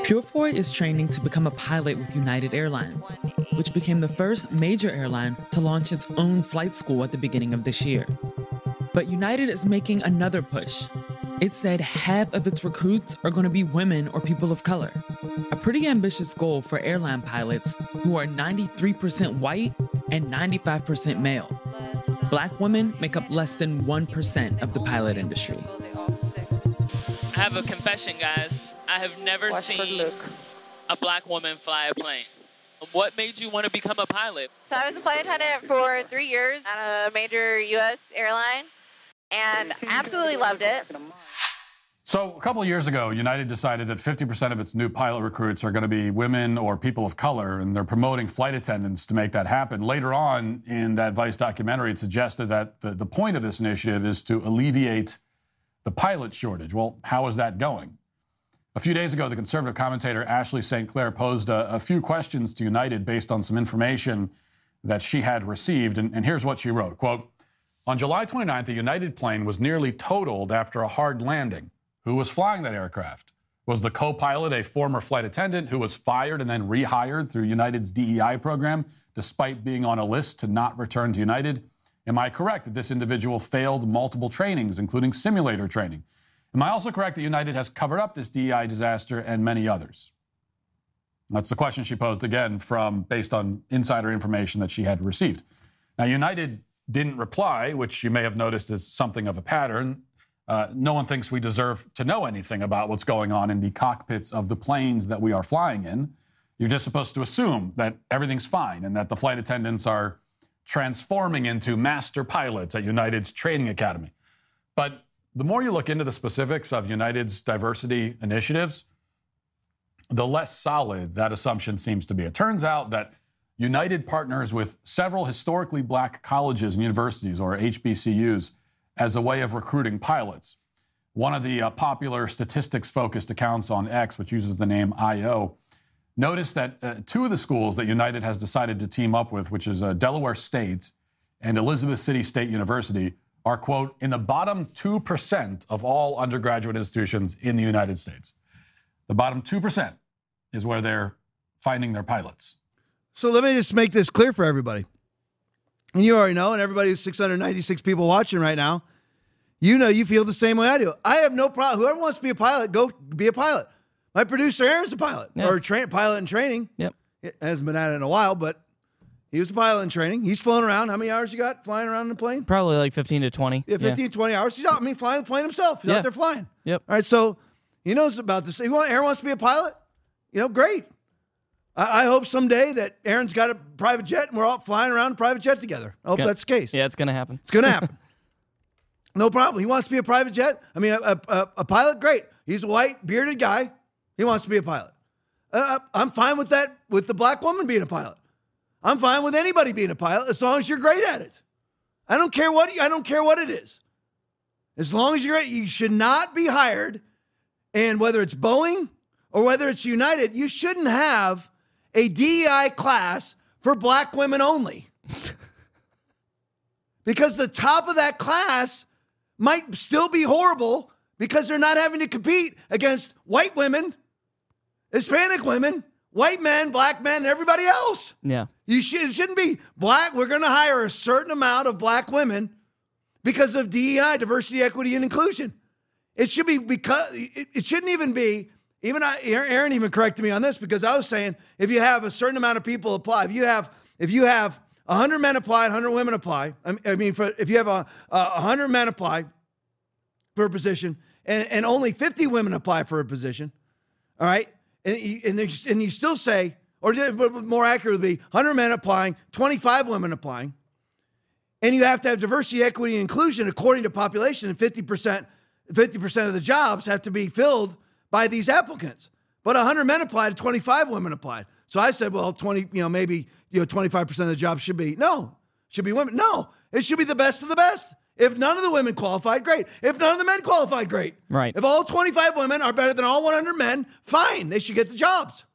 Purefoy is training to become a pilot with United Airlines, which became the first major airline to launch its own flight school at the beginning of this year. But United is making another push. It said half of its recruits are going to be women or people of color. A pretty ambitious goal for airline pilots who are 93% white and 95% male. Black women make up less than 1% of the pilot industry. I have a confession, guys. I have never Watch seen Luke. a black woman fly a plane. What made you want to become a pilot? So I was a flight attendant for three years at a major U.S. airline, and absolutely loved it. So, a couple of years ago, United decided that 50% of its new pilot recruits are going to be women or people of color, and they're promoting flight attendants to make that happen. Later on in that Vice documentary, it suggested that the, the point of this initiative is to alleviate the pilot shortage. Well, how is that going? A few days ago, the conservative commentator Ashley St. Clair posed a, a few questions to United based on some information that she had received, and, and here's what she wrote quote, On July 29th, a United plane was nearly totaled after a hard landing. Who was flying that aircraft? Was the co pilot a former flight attendant who was fired and then rehired through United's DEI program despite being on a list to not return to United? Am I correct that this individual failed multiple trainings, including simulator training? Am I also correct that United has covered up this DEI disaster and many others? That's the question she posed again from based on insider information that she had received. Now, United didn't reply, which you may have noticed is something of a pattern. Uh, no one thinks we deserve to know anything about what's going on in the cockpits of the planes that we are flying in. You're just supposed to assume that everything's fine and that the flight attendants are transforming into master pilots at United's training academy. But the more you look into the specifics of United's diversity initiatives, the less solid that assumption seems to be. It turns out that United partners with several historically black colleges and universities, or HBCUs, as a way of recruiting pilots. One of the uh, popular statistics focused accounts on X, which uses the name IO, noticed that uh, two of the schools that United has decided to team up with, which is uh, Delaware State and Elizabeth City State University, are, quote, in the bottom 2% of all undergraduate institutions in the United States. The bottom 2% is where they're finding their pilots. So let me just make this clear for everybody. And you already know, and everybody who's 696 people watching right now, you know you feel the same way I do. I have no problem. Whoever wants to be a pilot, go be a pilot. My producer Aaron's a pilot Yeah. or a tra- pilot in training. Yep. He hasn't been at it in a while, but he was a pilot in training. He's flown around. How many hours you got flying around in the plane? Probably like 15 to 20. Yeah, 15, 20 hours. He's out. I mean, flying the plane himself. He's Yeah. out there flying. Yep. All right. So he knows about this. If you want, Aaron wants to be a pilot, you know, great. I, I hope someday that Aaron's got a private jet and we're all flying around a private jet together. I hope Gonna- that's the case. Yeah, it's going to happen. It's going to happen. no problem. He wants to be a private jet. I mean, a, a, a pilot, great. He's a white, bearded guy. He wants to be a pilot. Uh, I'm fine with that, with the black woman being a pilot. I'm fine with anybody being a pilot as long as you're great at it. I don't care what I don't care what it is. As long as you're great, you should not be hired. And whether it's Boeing or whether it's United, you shouldn't have a DEI class for black women only. because the top of that class might still be horrible because they're not having to compete against white women, Hispanic women, white men, black men, and everybody else. Yeah. You should, it shouldn't be black. We're going to hire a certain amount of black women because of DEI, diversity, equity, and inclusion. It should be because it, it shouldn't even be. Even I, Aaron even corrected me on this because I was saying if you have a certain amount of people apply, if you have if you have 100 men apply, 100 women apply. I mean, for, if you have a, a 100 men apply for a position and, and only 50 women apply for a position, all right, and and, and you still say, or more accurately, be 100 men applying, 25 women applying, and you have to have diversity, equity, and inclusion according to population, and 50%, 50% of the jobs have to be filled by these applicants. But 100 men applied, 25 women applied. So I said, well, 20, you know, maybe, you know, 25% of the jobs should be, no, should be women. No, it should be the best of the best. If none of the women qualified, great. If none of the men qualified, great. Right. If all 25 women are better than all 100 men, fine, they should get the jobs.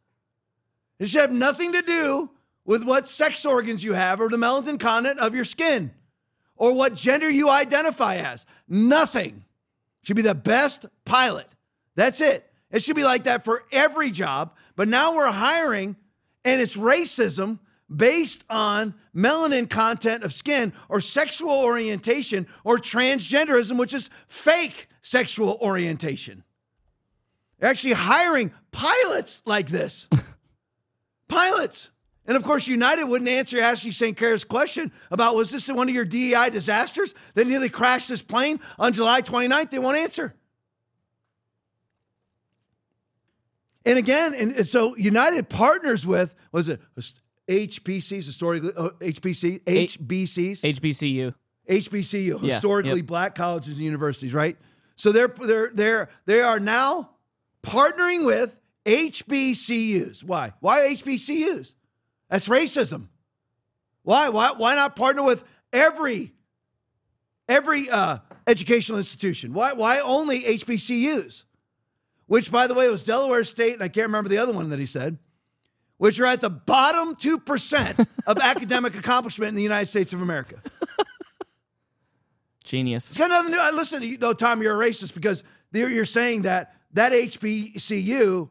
It should have nothing to do with what sex organs you have or the melanin content of your skin or what gender you identify as. Nothing. Should be the best pilot. That's it. It should be like that for every job. But now we're hiring, and it's racism based on melanin content of skin or sexual orientation or transgenderism, which is fake sexual orientation. They're actually hiring pilots like this. pilots. And of course, United wouldn't answer Ashley St. Clair's question about was this one of your DEI disasters that nearly crashed this plane on July 29th? They won't answer. And again, and, so United partners with was it HPCs historically uh, HPC HBCs HBCU. HBCU Yeah, historically yep. black colleges and universities, right? So they're they're they're they are now partnering with HBCUs. Why? Why HBCUs? That's racism. Why? Why? Why not partner with every every uh, educational institution? Why? Why only HBCUs? Which, by the way, was Delaware State, and I can't remember the other one that he said, which are at the bottom two percent of academic accomplishment in the United States of America. Genius. It's got nothing to do. I listen. You know, Tom, you're a racist because you're you're saying that that HBCU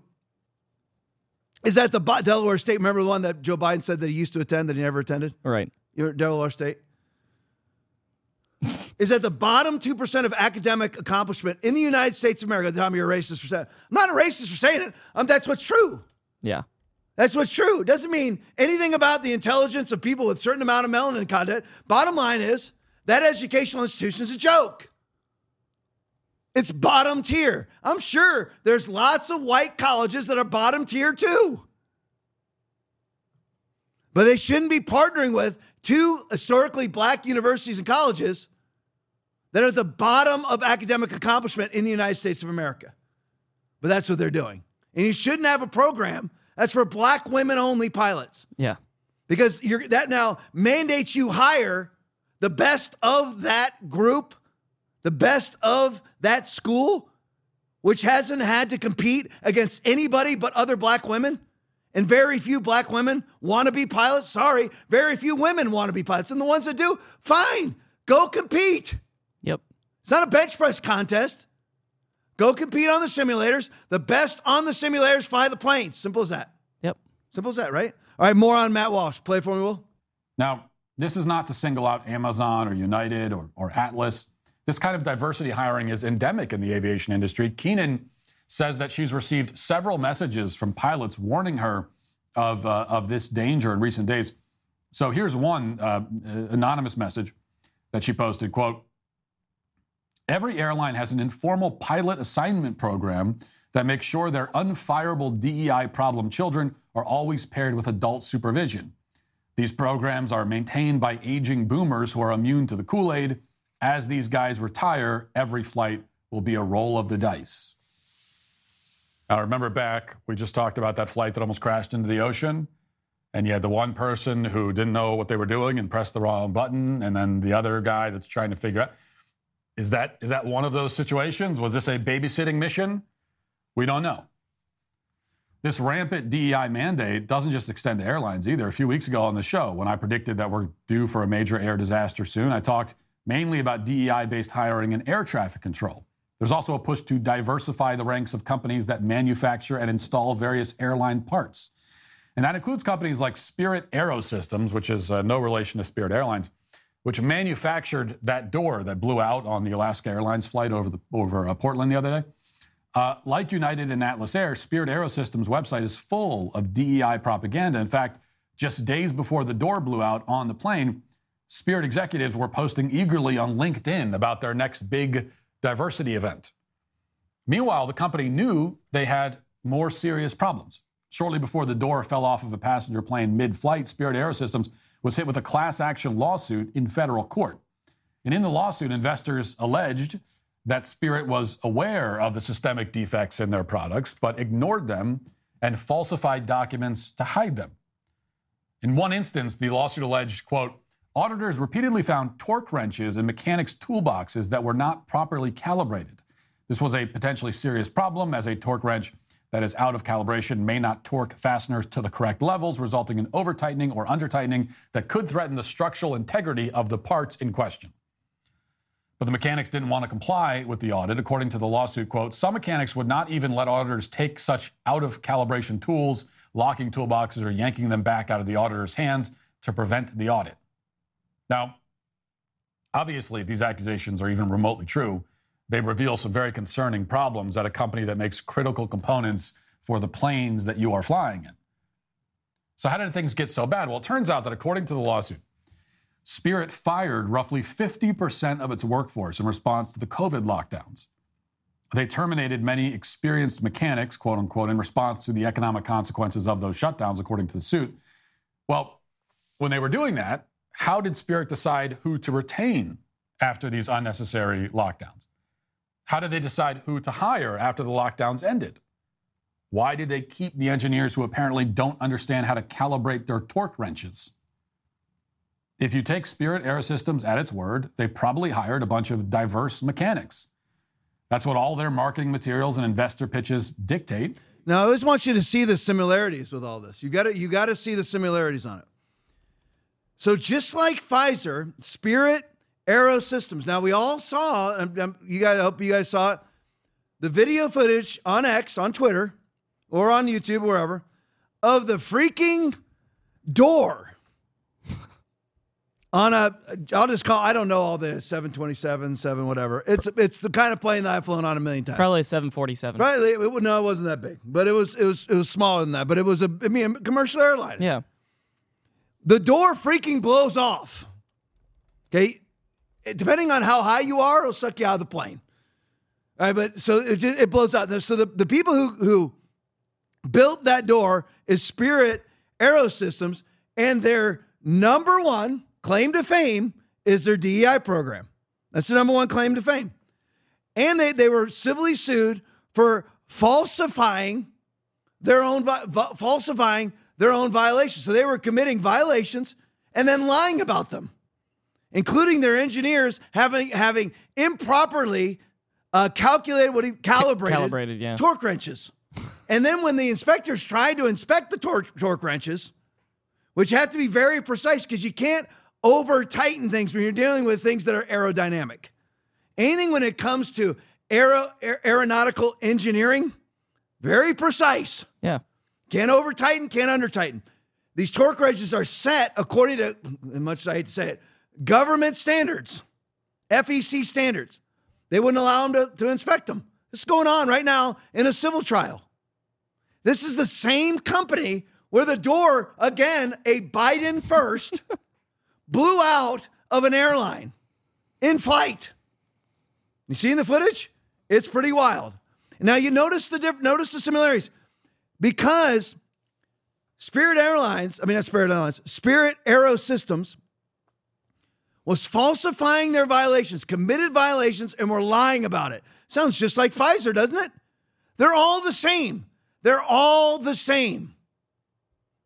is that the Delaware State. Remember the one that Joe Biden said that he used to attend that he never attended? Right. You're at Delaware State. is that the bottom two percent of academic accomplishment in the United States of America. Tom, you're a racist for saying. I'm not a racist for saying it. Um, that's what's true. Yeah. That's what's true. It doesn't mean anything about the intelligence of people with certain amount of melanin content. Bottom line is that educational institution is a joke. It's bottom tier. I'm sure there's lots of white colleges that are bottom tier too. But they shouldn't be partnering with two historically black universities and colleges that are at the bottom of academic accomplishment in the United States of America. But that's what they're doing. And you shouldn't have a program that's for black women only pilots Yeah. because you're, that now mandates you hire the best of that group, the best of that school, which hasn't had to compete against anybody but other black women. And very few black women want to be pilots. Sorry, very few women want to be pilots. And the ones that do, fine, go compete. Yep. It's not a bench press contest. Go compete on the simulators. The best on the simulators fly the planes. Simple as that. Yep. Simple as that, right? All right, more on Matt Walsh. Play for me, Will. Now, this is not to single out Amazon or United or, or Atlas. This kind of diversity hiring is endemic in the aviation industry. Keenan says that she's received several messages from pilots warning her of, uh, of this danger in recent days. So here's one uh, anonymous message that she posted, quote, Every airline has an informal pilot assignment program that makes sure their unfireable DEI problem children are always paired with adult supervision. These programs are maintained by aging boomers who are immune to the Kool Aid. As these guys retire, every flight will be a roll of the dice. Now, remember back, we just talked about that flight that almost crashed into the ocean. And you had the one person who didn't know what they were doing and pressed the wrong button, and then the other guy that's trying to figure out. Is that, is that one of those situations? Was this a babysitting mission? We don't know. This rampant DEI mandate doesn't just extend to airlines either. A few weeks ago on the show, when I predicted that we're due for a major air disaster soon, I talked mainly about DEI based hiring and air traffic control. There's also a push to diversify the ranks of companies that manufacture and install various airline parts. And that includes companies like Spirit Aerosystems, which is uh, no relation to Spirit Airlines, which manufactured that door that blew out on the Alaska Airlines flight over, the, over uh, Portland the other day. Uh, like United and Atlas Air, Spirit Aerosystems' website is full of DEI propaganda. In fact, just days before the door blew out on the plane, Spirit executives were posting eagerly on LinkedIn about their next big diversity event. Meanwhile, the company knew they had more serious problems. Shortly before the door fell off of a passenger plane mid flight, Spirit Aerosystems was hit with a class action lawsuit in federal court. And in the lawsuit, investors alleged that Spirit was aware of the systemic defects in their products, but ignored them and falsified documents to hide them. In one instance, the lawsuit alleged, quote, auditors repeatedly found torque wrenches in mechanics' toolboxes that were not properly calibrated. This was a potentially serious problem as a torque wrench that is out of calibration may not torque fasteners to the correct levels, resulting in over tightening or under tightening that could threaten the structural integrity of the parts in question. But the mechanics didn't want to comply with the audit. According to the lawsuit, quote, some mechanics would not even let auditors take such out of calibration tools, locking toolboxes, or yanking them back out of the auditor's hands to prevent the audit. Now, obviously, if these accusations are even remotely true, they reveal some very concerning problems at a company that makes critical components for the planes that you are flying in. So, how did things get so bad? Well, it turns out that according to the lawsuit, Spirit fired roughly 50% of its workforce in response to the COVID lockdowns. they terminated many experienced mechanics, quote unquote, in response to the economic consequences of those shutdowns, according to the suit. Well, when they were doing that, how did Spirit decide who to retain after these unnecessary lockdowns? How did they decide who to hire after the lockdowns ended? Why did they keep the engineers who apparently don't understand how to calibrate their torque wrenches? If you take Spirit Aerosystems at its word, they probably hired a bunch of diverse mechanics. That's what all their marketing materials and investor pitches dictate. Now, I always want you to see the similarities with all this. You got to you got to see the similarities on it. So just like Pfizer, Spirit Aerosystems. Now we all saw. Um, um, you guys, I hope you guys saw it. The video footage on X, on Twitter, or on YouTube, wherever, of the freaking door on a I'll just call I don't know all the 727 7 whatever. It's it's the kind of plane that I've flown on a million times. Probably a 747. Right? It, no, it wasn't that big. But it was it was it was smaller than that, but it was a I mean a commercial airline. Yeah. The door freaking blows off. Okay? Eh, depending on how high you are, it'll suck you out of the plane. All right, but so it, just, it blows out. So the, the people who who built that door is Spirit Aerosystems and their number one claim to fame is their DEI program. That's the number one claim to fame. And they, they were civilly sued for falsifying their own falsifying their own violations. So they were committing violations and then lying about them, including their engineers having having improperly uh, calculated what he calibrated, calibrated yeah. torque wrenches. and then when the inspectors tried to inspect the torque, torque wrenches, which have to be very precise because you can't over tighten things when you're dealing with things that are aerodynamic. Anything when it comes to aero, aeronautical engineering, very precise. Yeah. Can't over tighten, can't under tighten. These torque wrenches are set according to, much as I hate to say it, government standards, FEC standards. They wouldn't allow them to, to inspect them. This is going on right now in a civil trial. This is the same company where the door, again, a Biden first, blew out of an airline in flight. You seen the footage? It's pretty wild. Now you notice the diff- notice the similarities because Spirit Airlines, I mean not Spirit Airlines, Spirit Aerosystems was falsifying their violations, committed violations, and were lying about it. Sounds just like Pfizer, doesn't it? They're all the same. They're all the same.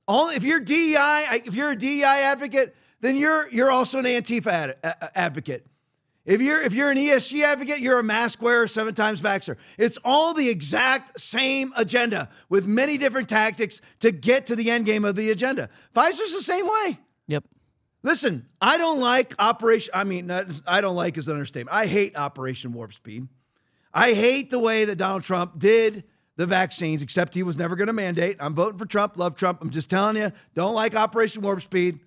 All if you're DEI, if you're a DEI advocate, then you're you're also an Antifa ad, a, advocate. If you're if you're an ESG advocate, you're a mask wearer, seven times vaxxer. It's all the exact same agenda with many different tactics to get to the end game of the agenda. Pfizer's the same way. Yep. Listen, I don't like Operation. I mean, I don't like is an understatement. I hate Operation Warp Speed. I hate the way that Donald Trump did the vaccines, except he was never going to mandate. I'm voting for Trump. Love Trump. I'm just telling you, don't like Operation Warp Speed.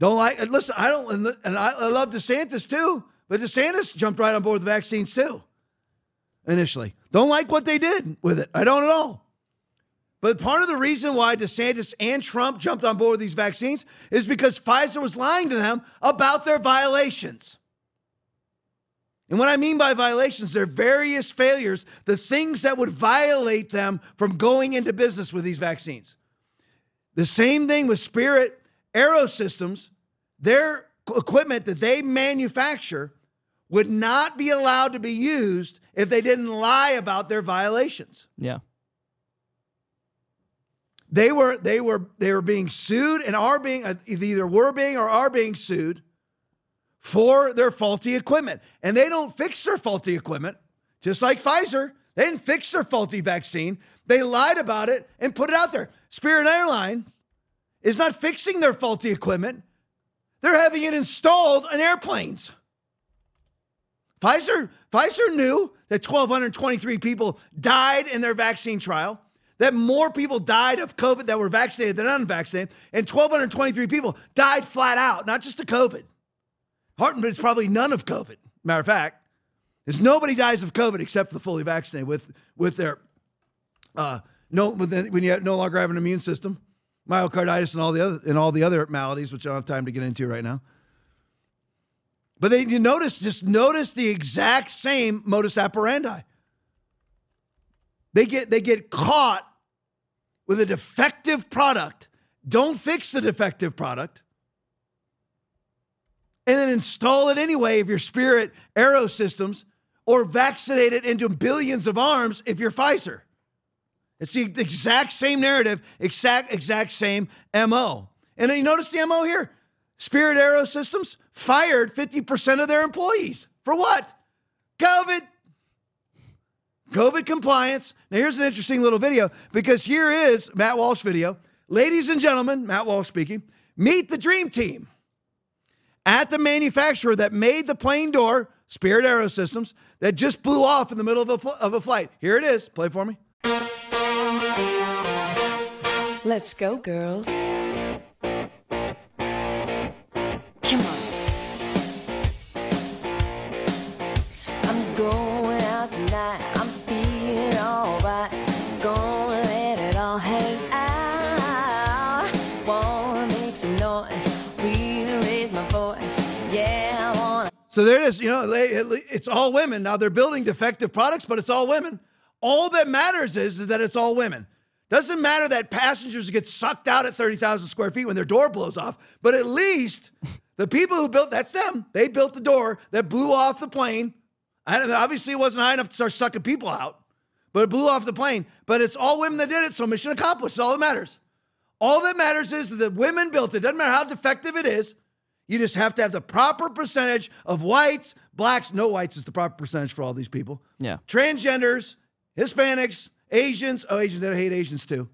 Don't like, listen, I don't, and I, I love DeSantis too, but DeSantis jumped right on board with the vaccines too, initially. Don't like what they did with it. I don't at all. But part of the reason why DeSantis and Trump jumped on board with these vaccines is because Pfizer was lying to them about their violations. And what I mean by violations, they're various failures, the things that would violate them from going into business with these vaccines. The same thing with Spirit Aerosystems, their equipment that they manufacture would not be allowed to be used if they didn't lie about their violations. Yeah. They were they were they were being sued and are being uh, either were being or are being sued for their faulty equipment. And they don't fix their faulty equipment, just like Pfizer. They didn't fix their faulty vaccine. They lied about it and put it out there. Spirit Airlines is not fixing their faulty equipment, they're having it installed on airplanes. Pfizer, Pfizer knew that 1,223 people died in their vaccine trial, that more people died of COVID that were vaccinated than unvaccinated, and 1,223 people died flat out, not just of COVID. Harton, it's probably none of COVID. Matter of fact, is nobody dies of COVID except for the fully vaccinated with with their uh, no when you no longer have an immune system myocarditis and all the other and all the other maladies, which I don't have time to get into right now. But then you notice, just notice the exact same modus operandi. They get they get caught with a defective product. Don't fix the defective product. And then install it anyway if you're Spirit Aero Systems or vaccinate it into billions of arms if you're Pfizer. It's the exact same narrative, exact exact same MO. And you notice the MO here. Spirit Aero Systems fired 50% of their employees. For what? COVID. COVID compliance. Now, here's an interesting little video because here is Matt Walsh video. Ladies and gentlemen, Matt Walsh speaking, meet the dream team at the manufacturer that made the plane door, Spirit Aero Systems, that just blew off in the middle of a, of a flight. Here it is. Play for me. Let's go, girls. Come on. I'm going out tonight. I'm feeling alright. Gonna let it all hang out. Wanna make some noise. Really raise my voice. Yeah, I wanna. So there it is. You know, it's all women. Now they're building defective products, but it's all women. All that matters is, is that it's all women. Doesn't matter that passengers get sucked out at 30,000 square feet when their door blows off, but at least the people who built that's them. They built the door that blew off the plane. I don't obviously, it wasn't high enough to start sucking people out, but it blew off the plane. But it's all women that did it, so mission accomplished. That's all that matters. All that matters is that the women built it. Doesn't matter how defective it is. You just have to have the proper percentage of whites, blacks, no whites is the proper percentage for all these people. Yeah. Transgenders, Hispanics, Asians. Oh, Asians, they hate Asians too.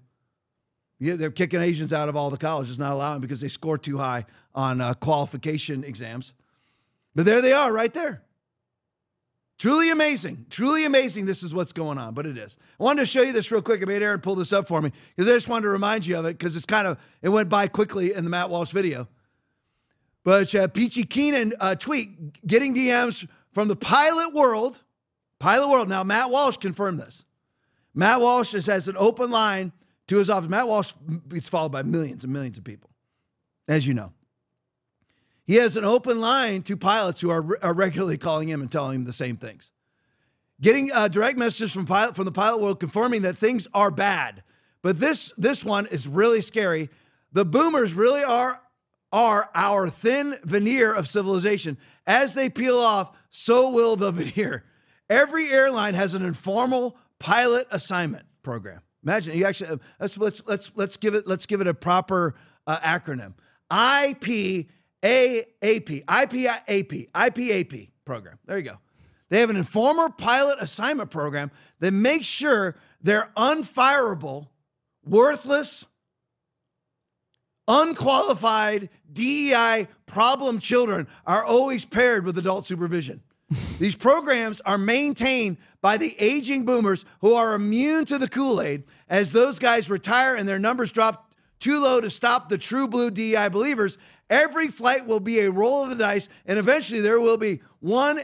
Yeah, they're kicking Asians out of all the colleges, not allowing because they score too high on uh, qualification exams. But there they are, right there. Truly amazing. Truly amazing. This is what's going on, but it is. I wanted to show you this real quick. I made Aaron pull this up for me because I just wanted to remind you of it because it's kind of, it went by quickly in the Matt Walsh video. But uh, Peachy Keenan uh, tweet getting DMs from the pilot world. Pilot world. Now, Matt Walsh confirmed this. Matt Walsh has, an open line to his office. Matt Walsh gets followed by millions and millions of people, as you know. He has an open line to pilots who are, are regularly calling him and telling him the same things. Getting uh, direct messages from pilot from the pilot world confirming that things are bad. But this this one is really scary. The boomers really are are our thin veneer of civilization. As they peel off, so will the veneer. Every airline has an informal pilot assignment program. Imagine you actually uh, let's let's let's let's give it let's give it a proper uh, acronym. IPAAP, IPAP, IPAP program. There you go. They have an informer pilot assignment program that makes sure they're unfireable, worthless, unqualified DEI problem children are always paired with adult supervision. These programs are maintained by the aging boomers who are immune to the Kool Aid as those guys retire and their numbers drop too low to stop the true blue DEI believers. Every flight will be a roll of the dice, and eventually there will be one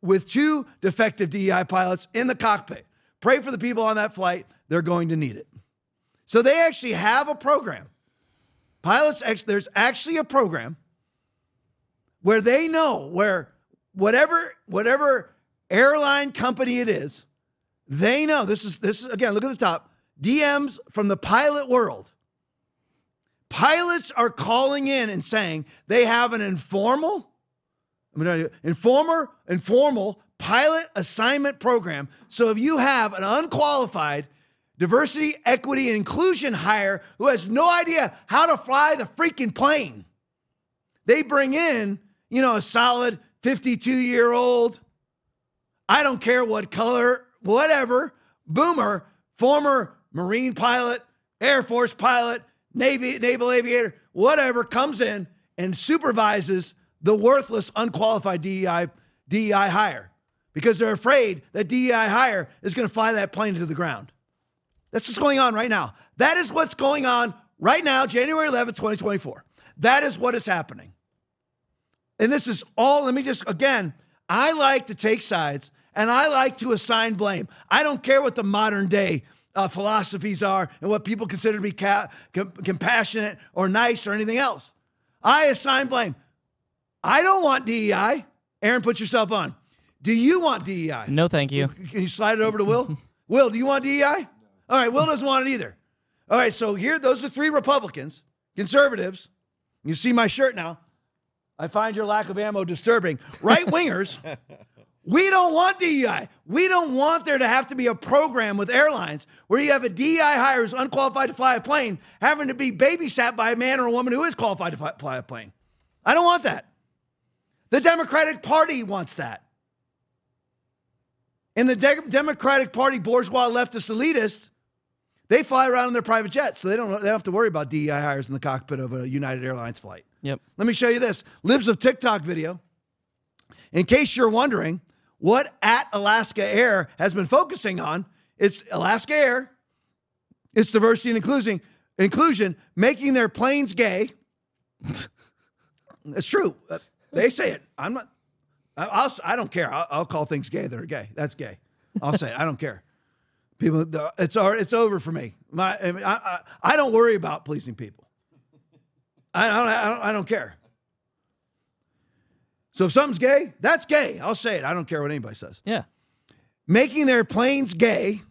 with two defective DEI pilots in the cockpit. Pray for the people on that flight, they're going to need it. So they actually have a program. Pilots, there's actually a program where they know where whatever whatever airline company it is, they know this is this is again. Look at the top. DMs from the pilot world. Pilots are calling in and saying they have an informal, I mean, informer, informal pilot assignment program. So if you have an unqualified diversity, equity, and inclusion hire who has no idea how to fly the freaking plane, they bring in, you know, a solid 52 year old, I don't care what color, whatever, boomer, former Marine pilot, Air Force pilot, Navy, naval aviator, whatever, comes in and supervises the worthless, unqualified DEI, DEI hire because they're afraid that DEI hire is going to fly that plane into the ground. That's what's going on right now. That is what's going on right now, January 11th, 2024. That is what is happening. And this is all, let me just, again, I like to take sides and I like to assign blame. I don't care what the modern day uh, philosophies are and what people consider to be ca- com- compassionate or nice or anything else. I assign blame. I don't want DEI. Aaron, put yourself on. Do you want DEI? No, thank you. Can you slide it over to Will? Will, do you want DEI? All right, Will doesn't want it either. All right, so here, those are three Republicans, conservatives. You see my shirt now. I find your lack of ammo disturbing. Right wingers, we don't want DEI. We don't want there to have to be a program with airlines where you have a DEI hire who's unqualified to fly a plane having to be babysat by a man or a woman who is qualified to fly- a plane. I don't want that. The Democratic Party wants that. And the De- Democratic Party bourgeois leftist elitists, they fly around in their private jets, so they don't, they don't have to worry about DEI hires in the cockpit of a United Airlines flight. Yep. Let me show you this Libs of TikTok video. In case you're wondering what at Alaska Air has been focusing on, it's Alaska Air, it's diversity and inclusion, inclusion making their planes gay. it's true. Uh, They say it. I'm not. I'll, I don't care. I'll, I'll call things gay that are gay. That's gay. I'll say it. I don't care. People, it's all, it's over for me. My, I, I, I, don't worry about pleasing people. I, I, don't, I don't care. So if something's gay, that's gay. I'll say it. I don't care what anybody says. Yeah. Making their planes gay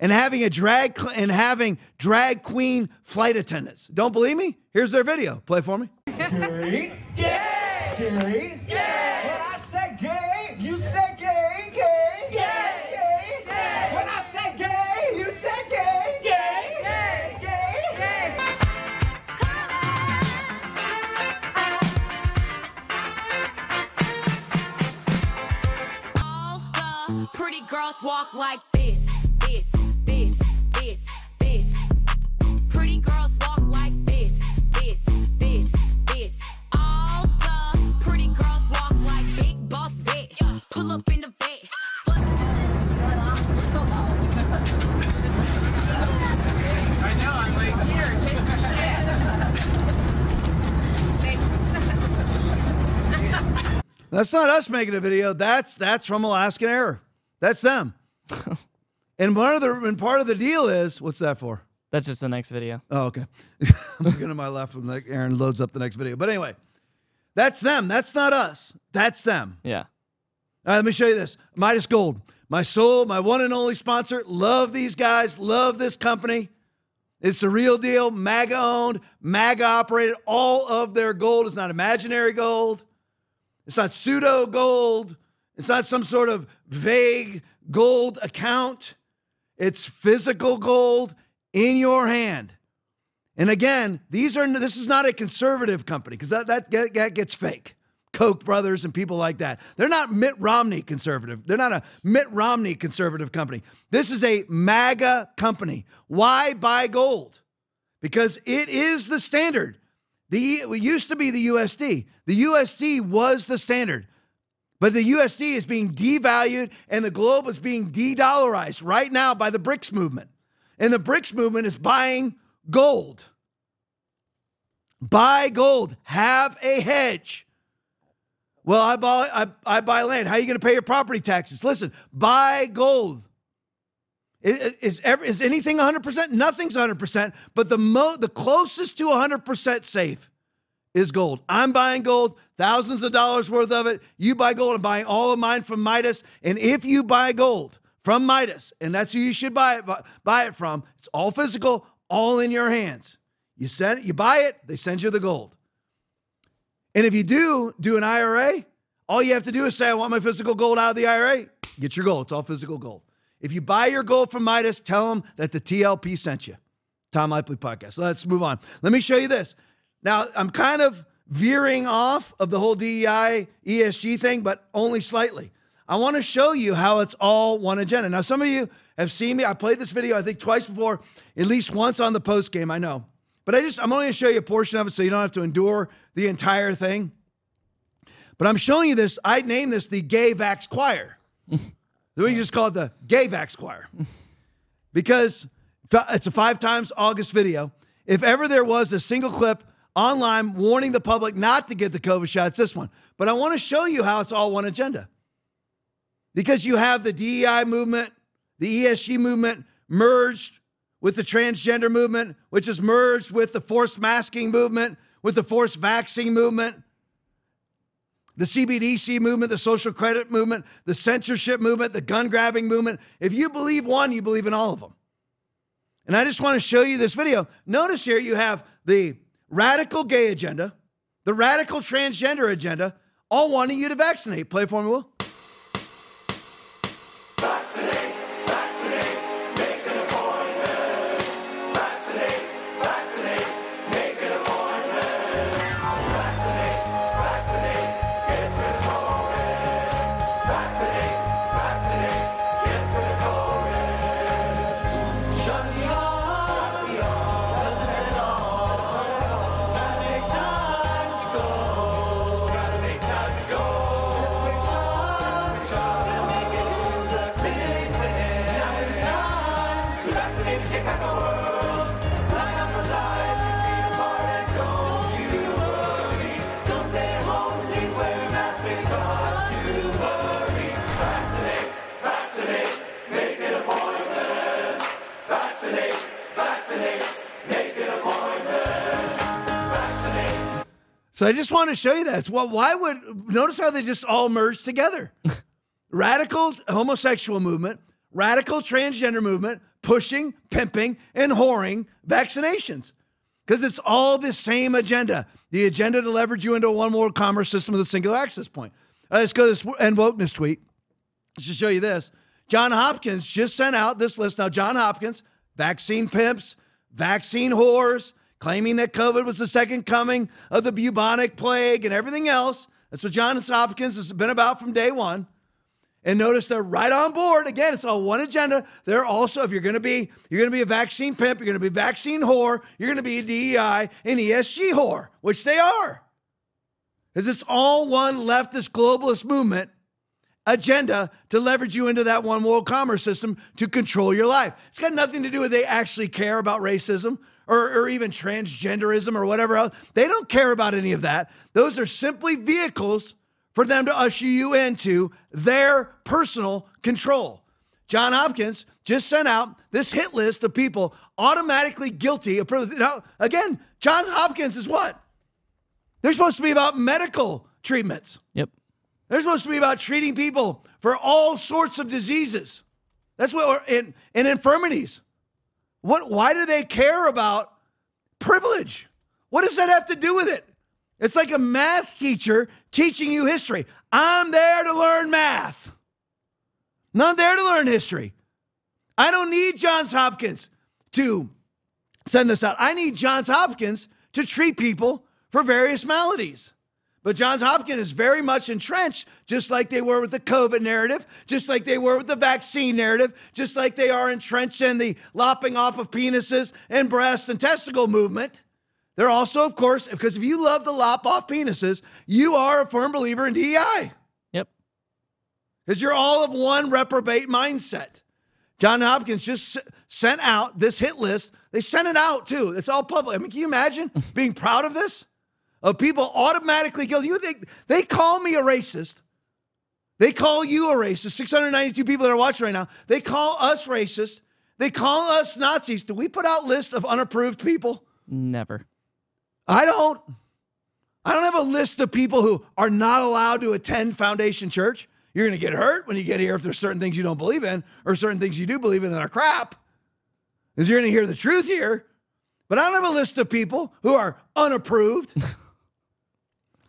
and having a drag cl- and having drag queen flight attendants. Don't believe me? Here's their video. Play for me. Gay, gay, gay, girls walk like this, this, this, this, this. Pretty girls walk like this, this, this, this. All the pretty girls walk like big boss vet. Pull up in the vet. That's not us making a video. That's that's from Alaskan Air. That's them. and one of the and part of the deal is what's that for? That's just the next video. Oh, okay. I'm looking to my left when like Aaron loads up the next video. But anyway, that's them. That's not us. That's them. Yeah. All right, let me show you this. Midas Gold, my soul, my one and only sponsor. Love these guys. Love this company. It's the real deal. MAGA owned, MAGA operated. All of their gold is not imaginary gold. It's not pseudo gold. It's not some sort of vague gold account. It's physical gold in your hand. And again, these are this is not a conservative company because that, that that gets fake. Koch brothers and people like that. They're not Mitt Romney conservative. They're not a Mitt Romney conservative company. This is a MAGA company. Why buy gold? Because it is the standard. The it used to be the USD. The USD was the standard. But the USD is being devalued and the globe is being de-dollarized right now by the BRICS movement. And the BRICS movement is buying gold. Buy gold. Have a hedge. Well, I buy I, I buy land. How are you going to pay your property taxes? Listen, buy gold. Is ever is anything 100%? Nothing's 100%, but the mo the closest to 100% safe is gold. I'm buying gold, thousands of dollars worth of it. You buy gold. I'm buying all of mine from Midas. And if you buy gold from Midas, and that's who you should buy it buy it from, it's all physical, all in your hands. You send it, you buy it, they send you the gold. And if you do do an IRA, all you have to do is say, I want my physical gold out of the IRA. Get your gold. It's all physical gold. If you buy your gold from Midas, tell them that the TLP sent you. Tom Laipply podcast. Let's move on. Let me show you this. Now, I'm kind of veering off of the whole DEI ESG thing, but only slightly. I want to show you how it's all one agenda. Now, some of you have seen me. I played this video, I think, twice before, at least once on the post game. I know. But I just, I'm only going to show you a portion of it so you don't have to endure the entire thing. But I'm showing you this. I named this the Gay Vax Choir. We just call it the Gay Vax Choir because it's a five times August video. If ever there was a single clip online warning the public not to get the COVID shots this one. But I want to show you how it's all one agenda. Because you have the DEI movement, the ESG movement merged with the transgender movement, which is merged with the forced masking movement, with the forced vaccine movement. the CBDC movement, the social credit movement, the censorship movement, the gun grabbing movement. If you believe one, you believe in all of them. And I just want to show you this video. Notice here you have the radical gay agenda, the radical transgender agenda, all wanting you to vaccinate. Play for me, Will. So I just want to show you that. Well, why would notice how they just all merge together? radical homosexual movement, radical transgender movement, pushing, pimping, and whoring vaccinations. Because it's all the same agenda. The agenda to leverage you into a one world commerce system with a single access point. Uh, let's go to this end wokeness tweet. Let's just show you this. John Hopkins just sent out this list. Now, John Hopkins, vaccine pimps, vaccine whores, claiming that COVID was the second coming of the bubonic plague and everything else. That's what John Hopkins has been about from day one. And notice they're right on board. Again, it's all one agenda. They're also, if you're going to be, you're going to be a vaccine pimp, you're going to be vaccine whore, you're going to be a DEI and ESG whore, which they are. Because it's all one leftist globalist movement agenda to leverage you into that one world commerce system to control your life. It's got nothing to do with they actually care about racism or, or even transgenderism or whatever else. They don't care about any of that. Those are simply vehicles for them to usher you into their personal control. John Hopkins just sent out this hit list of people automatically guilty of. Now, again, John Hopkins is what? They're supposed to be about medical treatments. Yep. They're supposed to be about treating people for all sorts of diseases. That's what, in infirmities. What, why do they care about privilege? What does that have to do with it? It's like a math teacher teaching you history. I'm there to learn math, not there to learn history. I don't need Johns Hopkins to send this out. I need Johns Hopkins to treat people for various maladies. But Johns Hopkins is very much entrenched, just like they were with the COVID narrative, just like they were with the vaccine narrative, just like they are entrenched in the lopping off of penises and breasts and testicle movement. They're also, of course, because if you love to lop off penises, you are a firm believer in DEI. Yep. Because you're all of one reprobate mindset. John Hopkins just sent out this hit list. They sent it out too. It's all public. I mean, can you imagine being proud of this? Of people automatically guilty. You think they call me a racist? They call you a racist. 692 people that are watching right now. They call us racist. They call us Nazis. Do we put out list of unapproved people? Never. I don't. I don't have a list of people who are not allowed to attend Foundation Church. You're going to get hurt when you get here if there's certain things you don't believe in or certain things you do believe in that are crap. Because you're going to hear the truth here. But I don't have a list of people who are unapproved.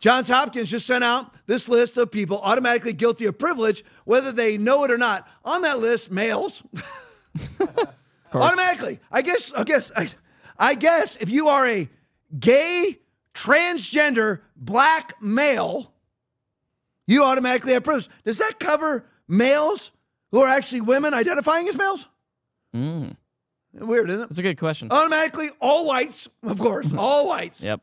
Johns Hopkins just sent out this list of people automatically guilty of privilege, whether they know it or not. On that list, males. automatically. I guess. I guess. I, I guess if you are a gay, transgender, black male, you automatically have privilege. Does that cover males who are actually women identifying as males? Mm. Weird, isn't it? That's a good question. Automatically, all whites, of course, all whites. Yep.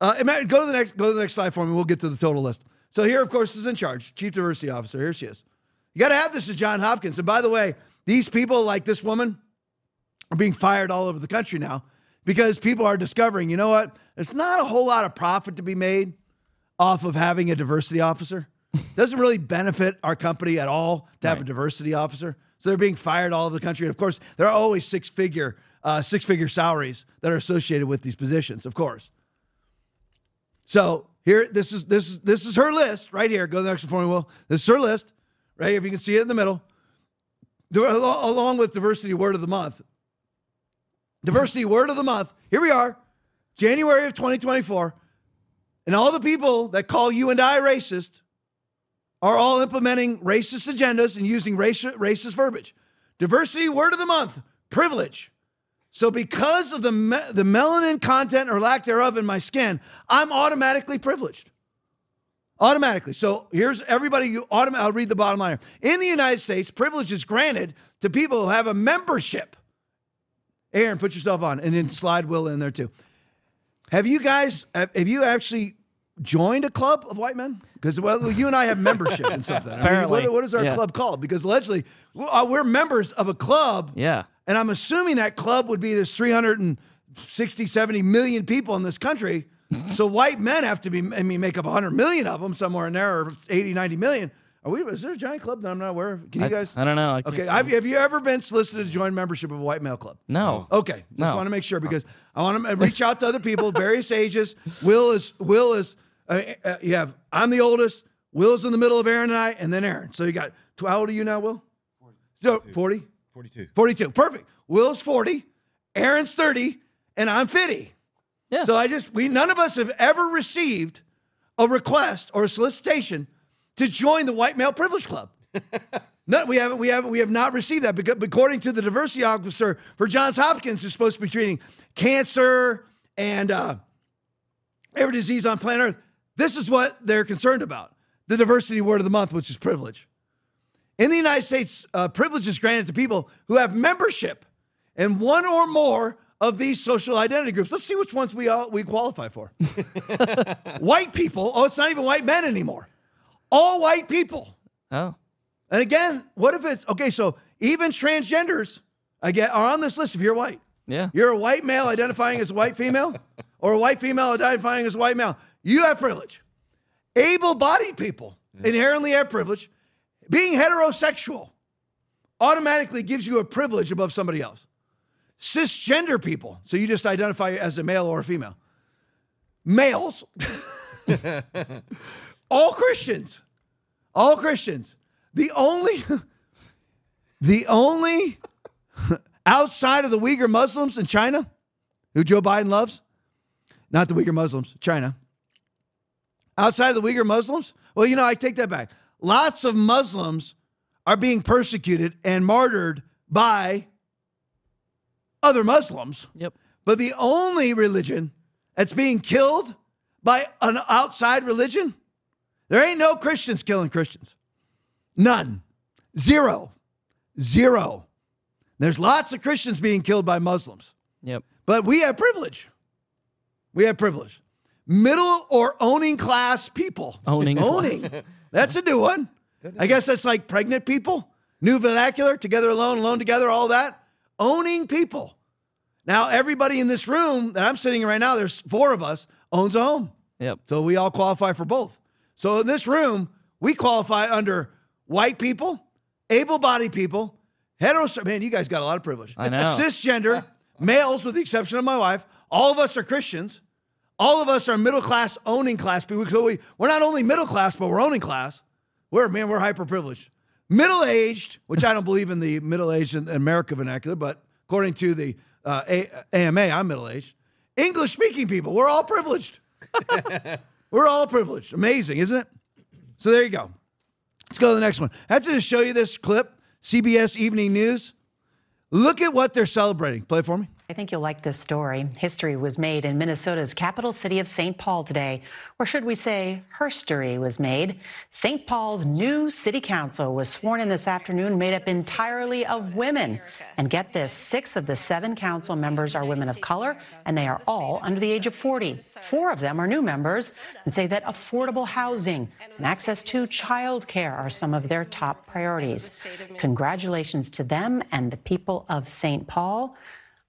Uh, ima- go to the next. Go to the next slide for me. We'll get to the total list. So here, of course, is in charge, chief diversity officer. Here she is. You got to have this as John Hopkins. And by the way, these people, like this woman, are being fired all over the country now because people are discovering. You know what? There's not a whole lot of profit to be made off of having a diversity officer. Doesn't really benefit our company at all to have a diversity officer. So they're being fired all over the country. And of course, there are always six figure, uh, six figure salaries that are associated with these positions. Of course. So Here, this is this is this is her list right here. Go to the next one Will. This is her list, right here. If you can see it in the middle, along with diversity word of the month. Diversity word of the month. Here we are, January of 2024, and all the people that call you and I racist are all implementing racist agendas and using raci- racist verbiage. Diversity word of the month, privilege. So because of the me- the melanin content or lack thereof in my skin, I'm automatically privileged. Automatically. So here's everybody. You autom- I'll read the bottom line. here. In the United States, privilege is granted to people who have a membership. Aaron, put yourself on, and then slide Will in there too. Have you guys? Have you actually joined a club of white men? Because well, you and I have membership in something. I mean, Apparently. what, what is our Yeah. club called? Because allegedly, uh, we're members of a club. Yeah. And I'm assuming that club would be there's 360, 70 million people in this country. so white men have to be, I mean, make up 100 million of them somewhere in there, or 80, 90 million. Are we, is there a giant club that I'm not aware of? Can you I- guys? I don't know. I can't- okay. Have, have you ever been solicited to join membership of a white male club? No. Okay, just No. want to make sure because I want to reach out to other people, various ages. Will is Will is uh, uh, you have I'm the oldest. Will's in the middle of Aaron and I, and then Aaron. So you got tw- how old are you now, Will? 40. 40? 42. 42. Perfect. Will's 40, Aaron's 30, and I'm 50. Yeah. So I just we none of us have ever received a request or a solicitation to join the white male privilege club. No, we haven't. We haven't. We have not received that because, according to the diversity officer for Johns Hopkins, who's supposed to be treating cancer and uh, every disease on planet Earth, this is what they're concerned about: the diversity word of the month, which is privilege. In the United States, uh, privilege is granted to people who have membership in one or more of these social identity groups. Let's see which ones we all we qualify for. white people. Oh, it's not even white men anymore. All white people. Oh. And again, what if it's okay? So even transgenders, I get are on this list if you're white. Yeah. You're a white male identifying as a white female, or a white female identifying as a white male. You have privilege. Able-bodied people inherently have privilege. Being heterosexual automatically gives you a privilege above somebody else. Cisgender people, so you just identify as a male or a female. Males, all Christians, all Christians. The only, the only outside of the Uyghur Muslims in China, who Joe Biden loves, not the Uyghur Muslims, China. Outside of the Uyghur Muslims, well, you know, I take that back. Lots of Muslims are being persecuted and martyred by other Muslims. Yep. But the only religion that's being killed by an outside religion, there ain't no Christians killing Christians. None. Zero. Zero. There's lots of Christians being killed by Muslims, Yep. but we have privilege. We have privilege. Middle or owning class people. Owning owning. That's a new one. I guess that's like pregnant people. New vernacular, together alone, alone together, all that. Owning people. Now, everybody in this room that I'm sitting in right now, there's four of us, owns a home. Yep. So we all qualify for both. So in this room, we qualify under white people, able bodied people, heterosexual. Man, you guys got a lot of privilege. I know. Cisgender, males, with the exception of my wife. All of us are Christians. All of us are middle class, owning class people. So we, we're not only middle class, but we're owning class. We're, man, we're hyper privileged. Middle aged, which I don't believe in the middle aged in America vernacular, but according to the uh, A- AMA, I'm middle aged. English speaking people, we're all privileged. We're all privileged. Amazing, isn't it? So there you go. Let's go to the next one. I have to just show you this clip CBS Evening News. Look at what they're celebrating. Play for me. I think you'll like this story. History was made in Minnesota's capital city of St. Paul today, or should we say, herstory was made. St. Paul's new city council was sworn in this afternoon, made up entirely of women. And get this six of the seven council members are women of color, and they are all under the age of 40. Four of them are new members and say that affordable housing and access to child care are some of their top priorities. Congratulations to them and the people of St. Paul.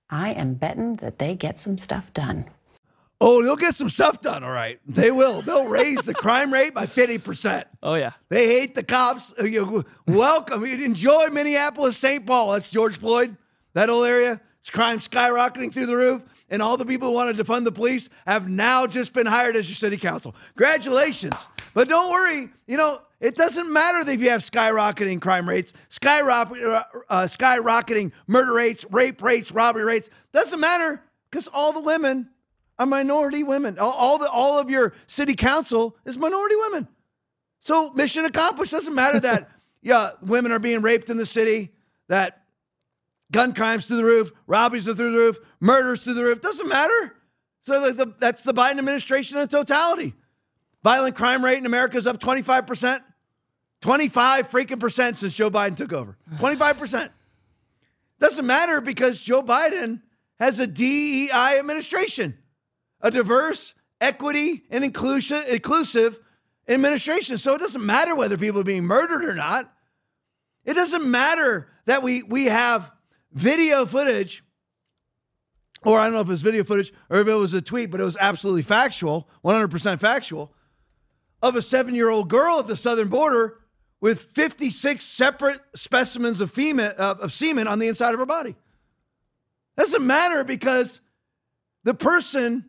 I am betting that they get some stuff done. Oh, they'll get some stuff done, all right. They will. They'll raise the crime rate by 50%. Oh yeah. They hate the cops. Uh, Welcome. Enjoy Minneapolis, St. Paul. That's George Floyd, that whole area. It's crime skyrocketing through the roof. And all the people who wanted to fund the police have now just been hired as your city council. Congratulations. But don't worry, you know, it doesn't matter that if you have skyrocketing crime rates, skyrocket, uh, uh, skyrocketing murder rates, rape rates, robbery rates. Doesn't matter because all the women are minority women. All, all the all of your city council is minority women. So mission accomplished. Doesn't matter that yeah, women are being raped in the city, that gun crimes through the roof, robberies are through the roof, murders through the roof. Doesn't matter. So that's the Biden administration in totality. Violent crime rate in America is up 25%. 25 freaking percent since Joe Biden took over. 25%. Doesn't matter because Joe Biden has a DEI administration, a diverse, equity, and inclusive, inclusive administration. So it doesn't matter whether people are being murdered or not. It doesn't matter that we we have video footage, or I don't know if it was video footage or if it was a tweet, but it was absolutely factual, 100% factual, of a seven year old girl at the southern border with 56 separate specimens of, female, uh, of semen on the inside of her body. Doesn't matter because the person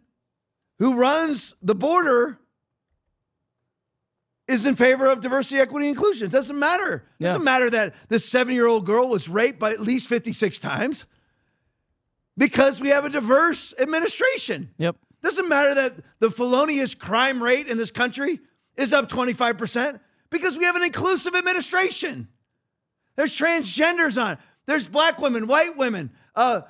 who runs the border is in favor of diversity, equity, and inclusion. It doesn't matter. It Yeah. doesn't matter that this seven year old girl was raped by at least 56 times because we have a diverse administration. Yep. Doesn't matter that the felonious crime rate in this country is up 25% because we have an inclusive administration. There's transgenders on. There's black women, white women, uh,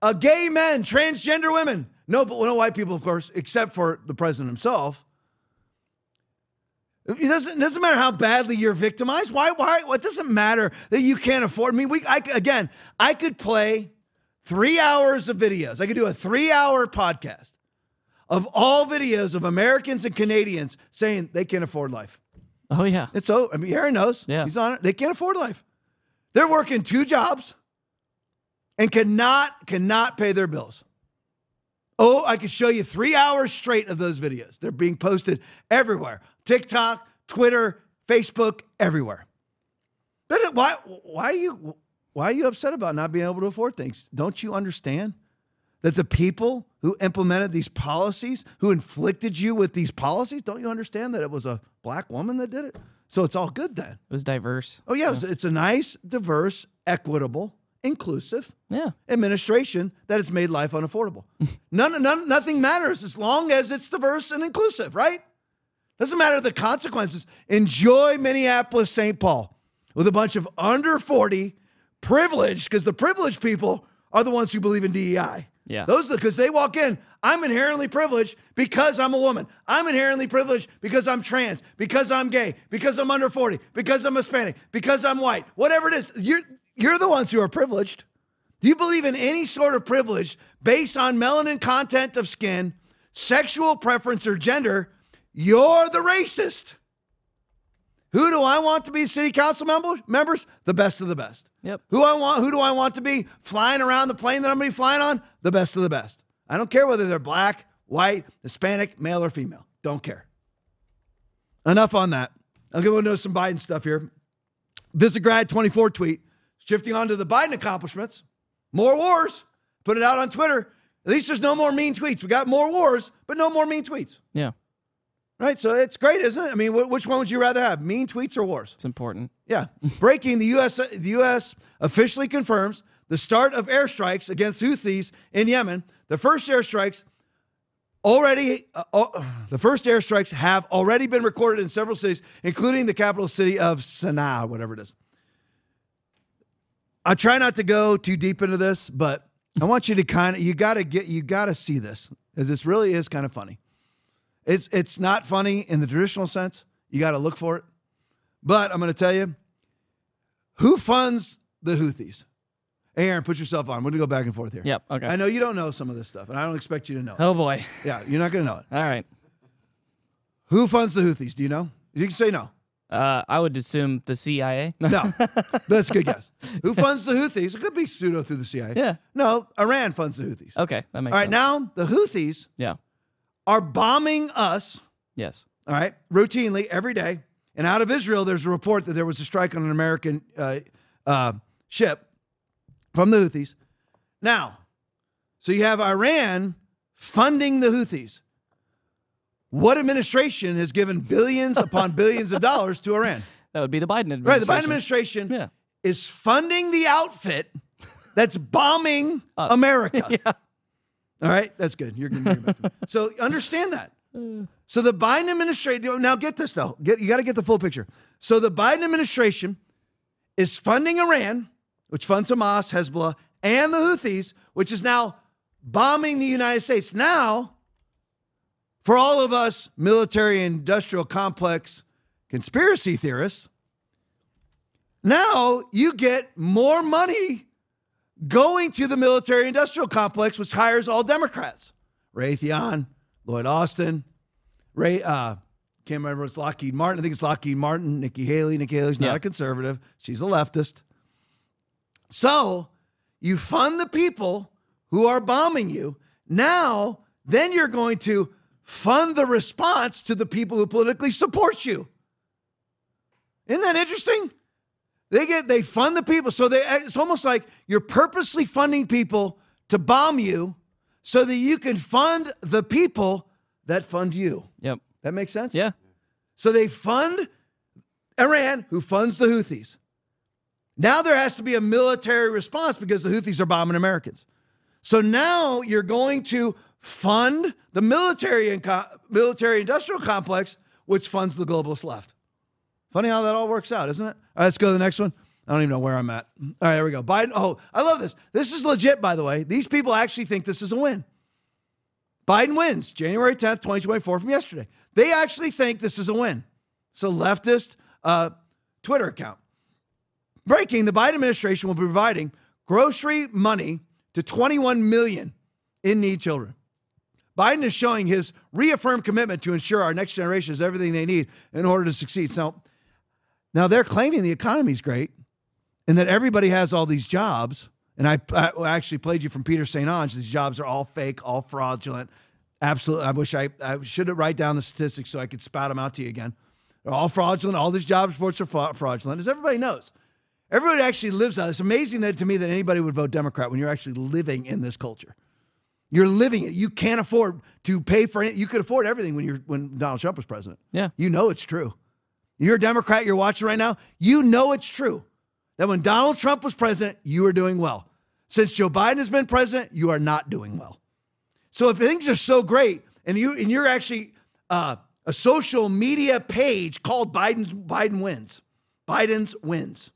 uh, gay men, transgender women. No, but no white people, of course, except for the president himself. It doesn't, it doesn't matter how badly you're victimized. Why? Why? It doesn't matter that you can't afford. I mean, we. I, again, I could play three hours of videos. I could do a three-hour podcast of all videos of Americans and Canadians saying they can't afford life. Oh yeah. It's so. I mean, Aaron knows. Yeah. He's on it. They can't afford life. They're working two jobs and cannot cannot pay their bills. Oh, I could show you three hours straight of those videos. They're being posted everywhere: TikTok, Twitter, Facebook, everywhere. But why? Why are you? Why are you upset about not being able to afford things? Don't you understand that the people who implemented these policies, who inflicted you with these policies, don't you understand that it was a black woman that did it? So it's all good then. It was diverse. Oh yeah, It's, it's a nice, diverse, equitable, inclusive Yeah. administration that has made life unaffordable. none, none, nothing matters as long as it's diverse and inclusive, right? Doesn't matter the consequences. Enjoy Minneapolis, St. Paul with a bunch of under 40 privileged, because the privileged people are the ones who believe in DEI. Yeah. Those because they walk in, I'm inherently privileged because I'm a woman. I'm inherently privileged because I'm trans, because I'm gay, because I'm under 40, because I'm Hispanic, because I'm white. Whatever it is, you're you're the ones who are privileged. Do you believe in any sort of privilege based on melanin content of skin, sexual preference, or gender? You're the racist. Who do I want to be city council member, members? The best of the best. Yep. Who I want? Who do I want to be flying around the plane that I'm going to be flying on? The best of the best. I don't care whether they're black, white, Hispanic, male, or female. Don't care. Enough on that. I'll go into some Biden stuff here. Visegrad 24 tweet. Shifting on to the Biden accomplishments. More wars. Put it out on Twitter. At least there's no more mean tweets. We got more wars, but no more mean tweets. Yeah. Right? So it's great, isn't it? I mean, wh- which one would you rather have? Mean tweets or wars? It's important. Yeah. Breaking the US the US officially confirms the start of airstrikes against Houthis in Yemen. The first airstrikes already uh, uh, the first airstrikes have already been recorded in several cities including the capital city of Sana'a, whatever it is. I try not to go too deep into this, but I want you to kind of you got to get you got to see this cuz this really is kind of funny. It's it's not funny in the traditional sense. You got to look for it. But I'm going to tell you who funds the Houthis. Hey, Aaron, put yourself on. We're going to go back and forth here. Yep. Okay. I know you don't know some of this stuff, and I don't expect you to know. it. Oh boy. Yeah, you're not going to know it. All right. Who funds the Houthis? Do you know? You can say no. Uh, I would assume the CIA. No. That's a good guess. Who funds the Houthis? It could be pseudo through the CIA. Yeah. No, Iran funds the Houthis. Okay, that makes All right, sense. now the Houthis Yeah. Are bombing us Yes. all right, routinely every day. And out of Israel, there's a report that there was a strike on an American uh, uh, ship from the Houthis. Now, So you have Iran funding the Houthis. What administration has given billions upon billions of dollars to Iran? That would be the Biden administration. Right, the Biden administration Yeah. is funding the outfit that's bombing Us. America. Yeah. All right, that's good. You're good. so understand that. So the Biden administration now get this though. Get you got to get the full picture. So the Biden administration is funding Iran, which funds Hamas, Hezbollah, and the Houthis, which is now bombing the United States. Now, for all of us military industrial complex conspiracy theorists, now you get more money going to the military industrial complex, which hires all Democrats. Raytheon, Lloyd Austin, Ray, uh, can't remember, it's Lockheed Martin. I think it's Lockheed Martin, Nikki Haley. Nikki Haley's not Yeah. a conservative, she's a leftist. So you fund the people who are bombing you. Now, then you're going to fund the response to the people who politically support you. Isn't that interesting? They get they fund the people, so they it's almost like you're purposely funding people to bomb you, so that you can fund the people that fund you. Yep. That makes sense. Yeah. So they fund Iran, who funds the Houthis. Now there has to be a military response because the Houthis are bombing Americans. So now you're going to fund the military and co- military industrial complex, which funds the globalist left. Funny how that all works out, isn't it? All right, let's go to the next one. I don't even know where I'm at. All right, there we go. Biden. Oh, I love this. This is legit, by the way. These people actually think this is a win. Biden wins January 10th, 2024 from yesterday. They actually think this is a win. It's a leftist uh, Twitter account. Breaking, the Biden administration will be providing grocery money to 21 million in need children. Biden is showing his reaffirmed commitment to ensure our next generation has everything they need in order to succeed. So now they're claiming the economy's great and that everybody has all these jobs. And I, I actually played you from Peter St. Onge. These jobs are all fake, all fraudulent. Absolutely. I wish I, I should have write down the statistics so I could spout them out to you again. They're all fraudulent. All these job reports are fraudulent, as everybody knows. Everybody actually lives out. It's amazing that to me that anybody would vote Democrat when you're actually living in this culture. You're living it. You can't afford to pay for it. You could afford everything when you're when Donald Trump was president. Yeah. You know it's true. You're a Democrat, you're watching right now. You know it's true that when Donald Trump was president, you were doing well. Since Joe Biden has been president, you are not doing well. So if things are so great, and you and you're actually uh, a social media page called Biden's Biden wins, Biden's wins.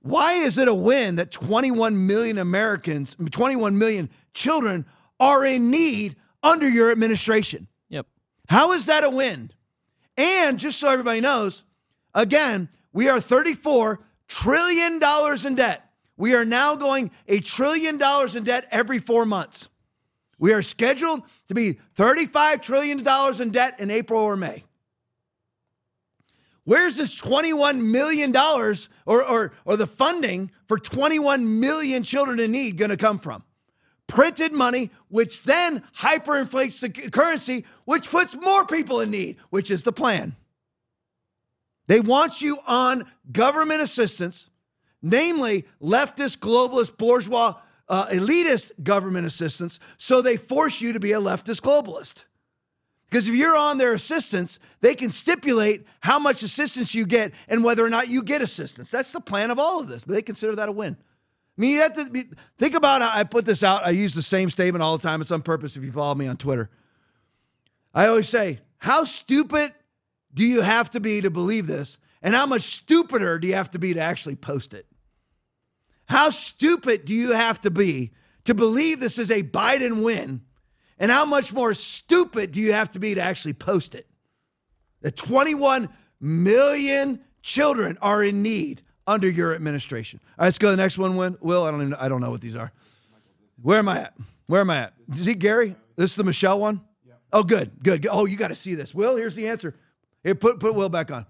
Why is it a win that 21 million Americans, 21 million children are in need under your administration? Yep. How is that a win? And just so everybody knows, again, we are 34 trillion dollars in debt. We are now going a trillion dollars in debt every 4 months. We are scheduled to be 35 trillion dollars in debt in April or May. Where's this 21 million dollars or, or or the funding for 21 million children in need going to come from? Printed money, which then hyperinflates the currency, which puts more people in need, which is the plan. They want you on government assistance, namely leftist, globalist, bourgeois, uh, elitist government assistance, so they force you to be a leftist globalist. Because if you're on their assistance, they can stipulate how much assistance you get and whether or not you get assistance. That's the plan of all of this, but they consider that a win. I mean, you have to be, think about how I put this out. I use the same statement all the time. It's on purpose if you follow me on Twitter. I always say, How stupid do you have to be to believe this? And how much stupider do you have to be to actually post it? How stupid do you have to be to believe this is a Biden win? And how much more stupid do you have to be to actually post it? That 21 million children are in need under your administration. All right, let's go to the next one. Win. Will, I don't even I don't know what these are. Where am I at? Where am I at? Is he Gary? This is the Michelle one? Oh, good, good. good. Oh, you got to see this. Will, here's the answer. Here, put put Will back on.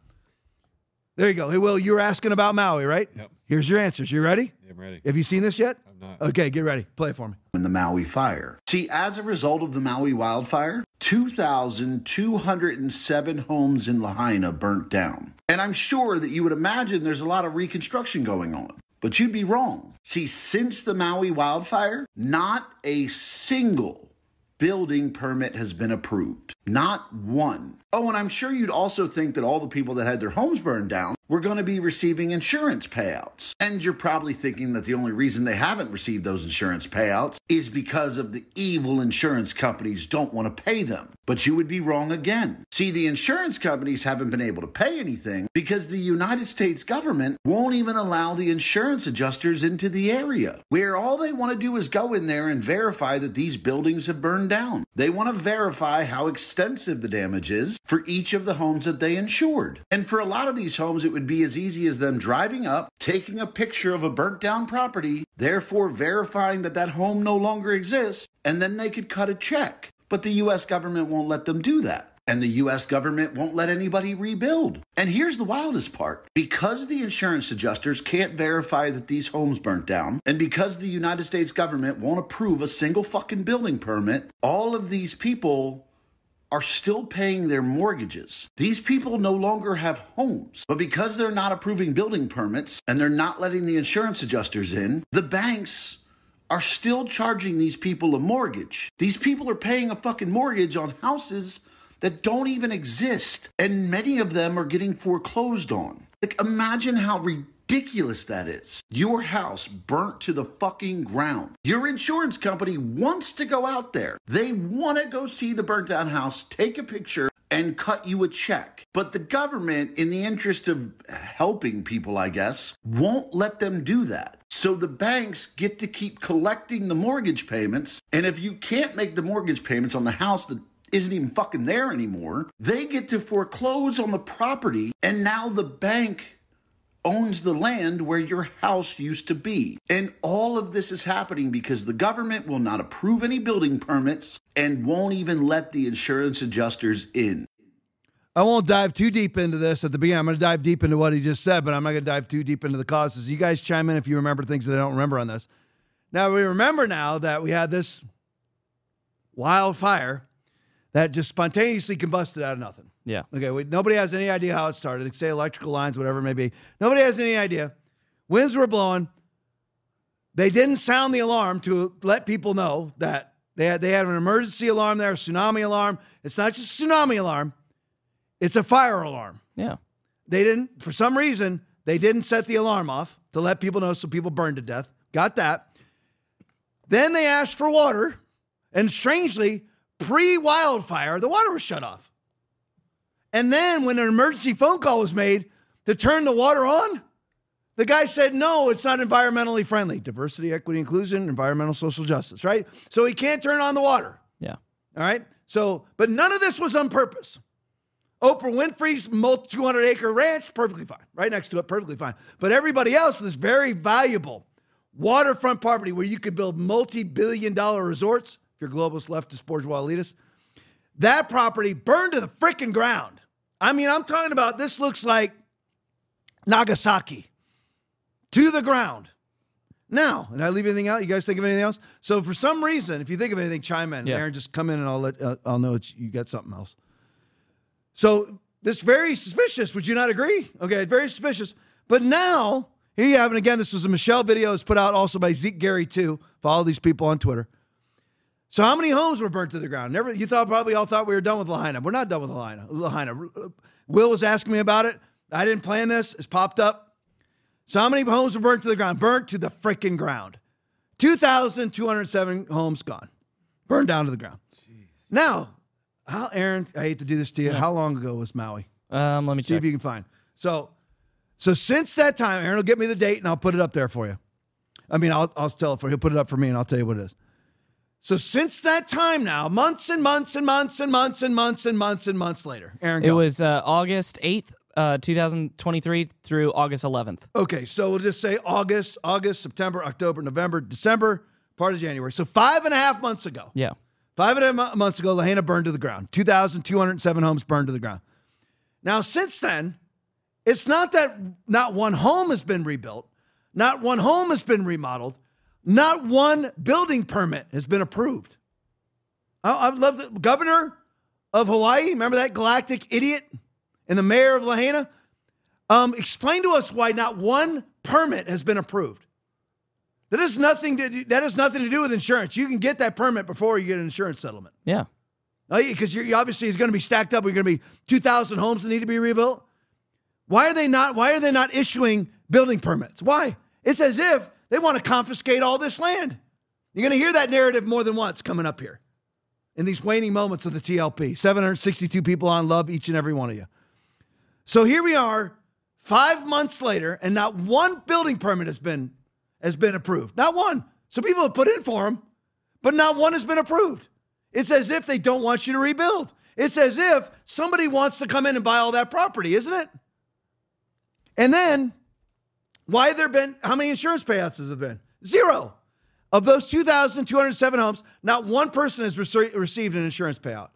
There you go. Hey, Will, you were asking about Maui, right? Yep. Here's your answers. You ready? Yeah, I'm ready. Have you seen this yet? I'm not. Okay, get ready. Play it for me. in the Maui fire. See, as a result of the Maui wildfire, 2,207 homes in Lahaina burnt down. And I'm sure that you would imagine there's a lot of reconstruction going on. But you'd be wrong. See, since the Maui wildfire, not a single building permit has been approved. Not one. Oh, and I'm sure you'd also think that all the people that had their homes burned down were going to be receiving insurance payouts. And you're probably thinking that the only reason they haven't received those insurance payouts is because of the evil insurance companies don't want to pay them. But you would be wrong again. See, the insurance companies haven't been able to pay anything because the United States government won't even allow the insurance adjusters into the area, where all they want to do is go in there and verify that these buildings have burned down. They want to verify how extensive the damage is for each of the homes that they insured. And for a lot of these homes, it would be as easy as them driving up, taking a picture of a burnt down property, therefore verifying that that home no longer exists, and then they could cut a check. But the US government won't let them do that. And the US government won't let anybody rebuild. And here's the wildest part because the insurance adjusters can't verify that these homes burnt down, and because the United States government won't approve a single fucking building permit, all of these people are still paying their mortgages. These people no longer have homes. But because they're not approving building permits and they're not letting the insurance adjusters in, the banks are still charging these people a mortgage. These people are paying a fucking mortgage on houses that don't even exist. And many of them are getting foreclosed on. Like, imagine how ridiculous that is. Your house burnt to the fucking ground. Your insurance company wants to go out there. They want to go see the burnt down house, take a picture, and cut you a check. But the government, in the interest of helping people, I guess, won't let them do that. So the banks get to keep collecting the mortgage payments. And if you can't make the mortgage payments on the house that isn't even fucking there anymore, they get to foreclose on the property. And now the bank owns the land where your house used to be. And all of this is happening because the government will not approve any building permits and won't even let the insurance adjusters in. I won't dive too deep into this at the beginning. I'm going to dive deep into what he just said, but I'm not going to dive too deep into the causes. You guys chime in if you remember things that I don't remember on this. Now, we remember now that we had this wildfire that just spontaneously combusted out of nothing. Yeah. Okay, we, nobody has any idea how it started. Say electrical lines, whatever it may be. Nobody has any idea. Winds were blowing. They didn't sound the alarm to let people know that they had they had an emergency alarm there, a tsunami alarm. It's not just a tsunami alarm; it's a fire alarm. Yeah. They didn't, for some reason, they didn't set the alarm off to let people know, so people burned to death. Got that. Then they asked for water, and strangely, pre-wildfire, the water was shut off. And then when an emergency phone call was made to turn the water on, the guy said, no, it's not environmentally friendly. Diversity, equity, inclusion, environmental, social justice, right? So he can't turn on the water. Yeah. All right. So, but none of this was on purpose. Oprah Winfrey's 200 acre ranch, perfectly fine. Right next to it, perfectly fine. But everybody else, this very valuable waterfront property where you could build multi billion dollar resorts, if you're globalist, leftist, bourgeois, elitist, that property burned to the freaking ground. I mean, I'm talking about this looks like Nagasaki to the ground. Now, and I leave anything out? You guys think of anything else? So, for some reason, if you think of anything, chime in. Yeah. Aaron, just come in and I'll let uh, I'll know it's, you got something else. So, this very suspicious. Would you not agree? Okay, very suspicious. But now, here you have it again. This was a Michelle video. It's put out also by Zeke Gary too. Follow these people on Twitter. So, how many homes were burnt to the ground? Never. You thought probably all thought we were done with Lahaina. We're not done with Lahaina. Lahaina. Will was asking me about it. I didn't plan this. It's popped up. So, how many homes were burnt to the ground? Burnt to the freaking ground. 2,207 homes gone. Burned down to the ground. Now, how, Aaron, I hate to do this to you. How long ago was Maui? Um, let me See check. if you can find. So, so since that time, Aaron will get me the date and I'll put it up there for you. I mean, I'll, I'll tell it for he'll put it up for me and I'll tell you what it is. So since that time now, months and months and months and months and months and months and months later, Aaron, It go. was uh, August 8th, uh, 2023 through August 11th. Okay, so we'll just say August, August, September, October, November, December, part of January. So five and a half months ago, Yeah. five and a half months ago, Lahaina burned to the ground. 2,207 homes burned to the ground. Now, since then, it's not that not one home has been rebuilt, not one home has been remodeled, not one building permit has been approved. I, I love the governor of Hawaii. Remember that galactic idiot and the mayor of Lahaina? Um, explain to us why not one permit has been approved. That has nothing to that has nothing to do with insurance. You can get that permit before you get an insurance settlement. Yeah. Because you're, you obviously it's going to be stacked up. We're going to be 2,000 homes that need to be rebuilt. Why are they not? Why are they not issuing building permits? Why? It's as if they want to confiscate all this land. You're going to hear that narrative more than once coming up here in these waning moments of the TLP. 762 people on love each and every one of you. So here we are, five months later, and not one building permit has been has been approved. Not one. So people have put in for them, but not one has been approved. It's as if they don't want you to rebuild. It's as if somebody wants to come in and buy all that property, isn't it? And then, why there been, how many insurance payouts has there been? Zero. Of those 2,207 homes, not one person has rece- received an insurance payout.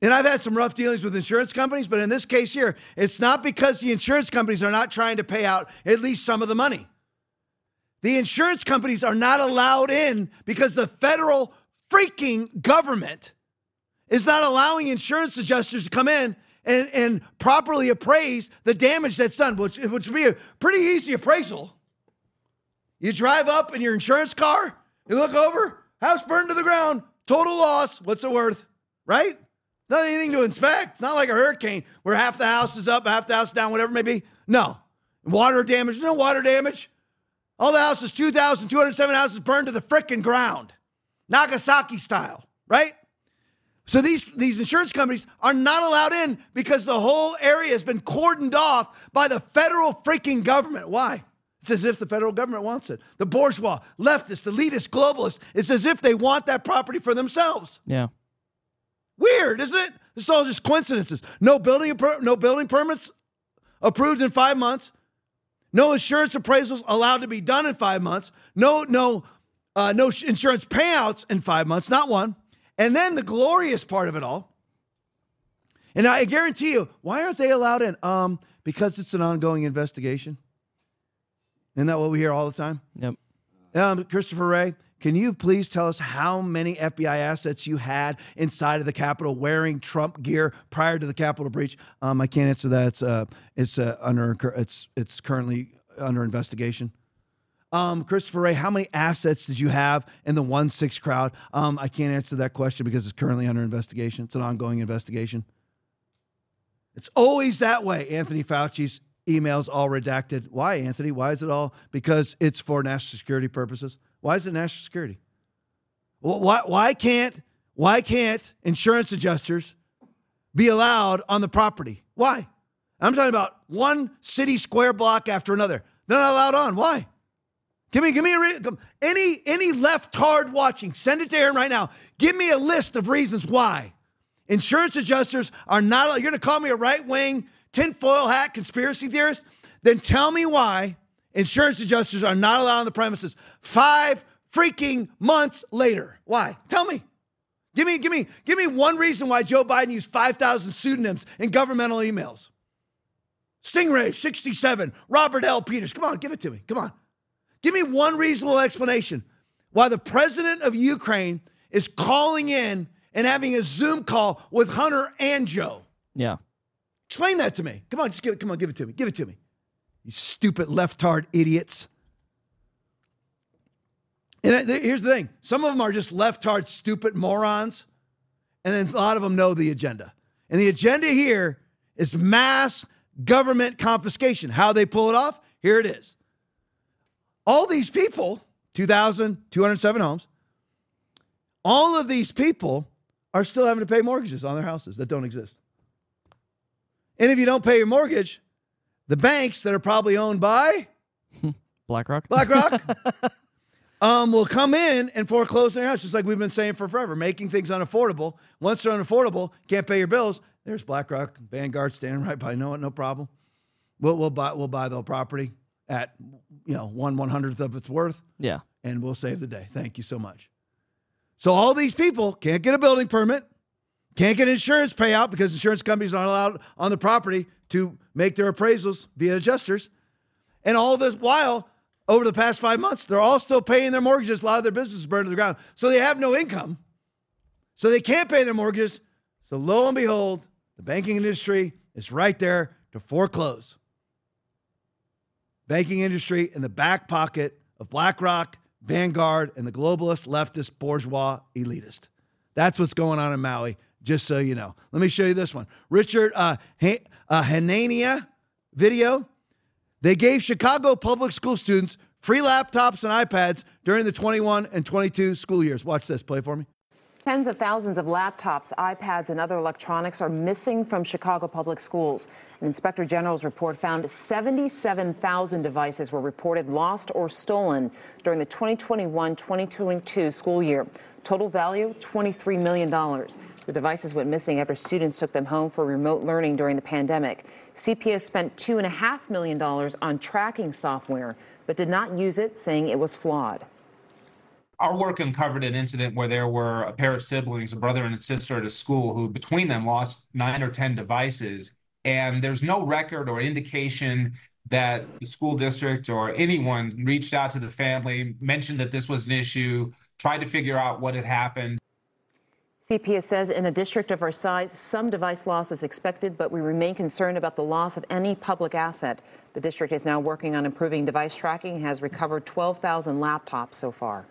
And I've had some rough dealings with insurance companies, but in this case here, it's not because the insurance companies are not trying to pay out at least some of the money. The insurance companies are not allowed in because the federal freaking government is not allowing insurance adjusters to come in and, and properly appraise the damage that's done, which, which would be a pretty easy appraisal. You drive up in your insurance car, you look over, house burned to the ground, total loss. What's it worth? Right? Not anything to inspect. It's not like a hurricane where half the house is up, half the house down, whatever it may be. No. Water damage, no water damage. All the houses, 2,207 houses burned to the frickin' ground. Nagasaki style, right? So these, these insurance companies are not allowed in because the whole area has been cordoned off by the federal freaking government. Why? It's as if the federal government wants it. The bourgeois, leftist, elitist, globalist, it's as if they want that property for themselves. Yeah. Weird, isn't it? This is all just coincidences. No building, no building permits approved in five months. No insurance appraisals allowed to be done in five months. No, no, uh, no insurance payouts in five months, not one. And then the glorious part of it all. And I guarantee you, why aren't they allowed in? Um, because it's an ongoing investigation. Isn't that what we hear all the time? Yep. Um, Christopher Wray, can you please tell us how many FBI assets you had inside of the Capitol wearing Trump gear prior to the Capitol breach? Um, I can't answer that. It's uh, it's uh, under it's it's currently under investigation. Um, Christopher Wray, how many assets did you have in the one six crowd? Um, I can't answer that question because it's currently under investigation. It's an ongoing investigation. It's always that way. Anthony Fauci's emails all redacted. Why, Anthony? Why is it all? Because it's for national security purposes. Why is it national security? Well, why, why can't why can't insurance adjusters be allowed on the property? Why? I'm talking about one city square block after another. They're not allowed on. Why? Give me, give me a re- any any left hard watching. Send it to Aaron right now. Give me a list of reasons why insurance adjusters are not. You're going to call me a right wing tinfoil hat conspiracy theorist? Then tell me why insurance adjusters are not allowed on the premises five freaking months later. Why? Tell me. Give me, give me, give me one reason why Joe Biden used 5,000 pseudonyms in governmental emails. Stingray 67, Robert L. Peters. Come on, give it to me. Come on. Give me one reasonable explanation why the president of Ukraine is calling in and having a Zoom call with Hunter and Joe. Yeah. Explain that to me. Come on, just give it. Come on, give it to me. Give it to me. You stupid leftard idiots. And here's the thing: some of them are just leftard, stupid morons, and then a lot of them know the agenda. And the agenda here is mass government confiscation. How they pull it off? Here it is. All these people, 2,207 homes, all of these people are still having to pay mortgages on their houses that don't exist. And if you don't pay your mortgage, the banks that are probably owned by BlackRock, BlackRock, um, will come in and foreclose on your house, just like we've been saying for forever, making things unaffordable. Once they're unaffordable, can't pay your bills. There's BlackRock, Vanguard standing right by. No, no problem. We'll we'll buy we'll buy the property at you know one one hundredth of its worth. Yeah, and we'll save the day. Thank you so much. So all these people can't get a building permit. Can't get insurance payout because insurance companies aren't allowed on the property to make their appraisals via adjusters. And all this while, over the past five months, they're all still paying their mortgages. A lot of their businesses burned to the ground. So they have no income. So they can't pay their mortgages. So lo and behold, the banking industry is right there to foreclose. Banking industry in the back pocket of BlackRock, Vanguard, and the globalist, leftist, bourgeois, elitist. That's what's going on in Maui, just so you know. Let me show you this one. Richard uh, H- uh, Hanania video. They gave Chicago public school students free laptops and iPads during the 21 and 22 school years. Watch this. Play for me. Tens of thousands of laptops, iPads, and other electronics are missing from Chicago public schools. An inspector general's report found 77,000 devices were reported lost or stolen during the 2021 2022 school year. Total value $23 million. The devices went missing after students took them home for remote learning during the pandemic. CPS spent $2.5 million on tracking software, but did not use it, saying it was flawed. Our work uncovered an incident where there were a pair of siblings, a brother and a sister at a school, who between them lost nine or 10 devices. And there's no record or indication that the school district or anyone reached out to the family, mentioned that this was an issue, tried to figure out what had happened. CPS says in a district of our size, some device loss is expected, but we remain concerned about the loss of any public asset. The district is now working on improving device tracking, has recovered 12,000 laptops so far.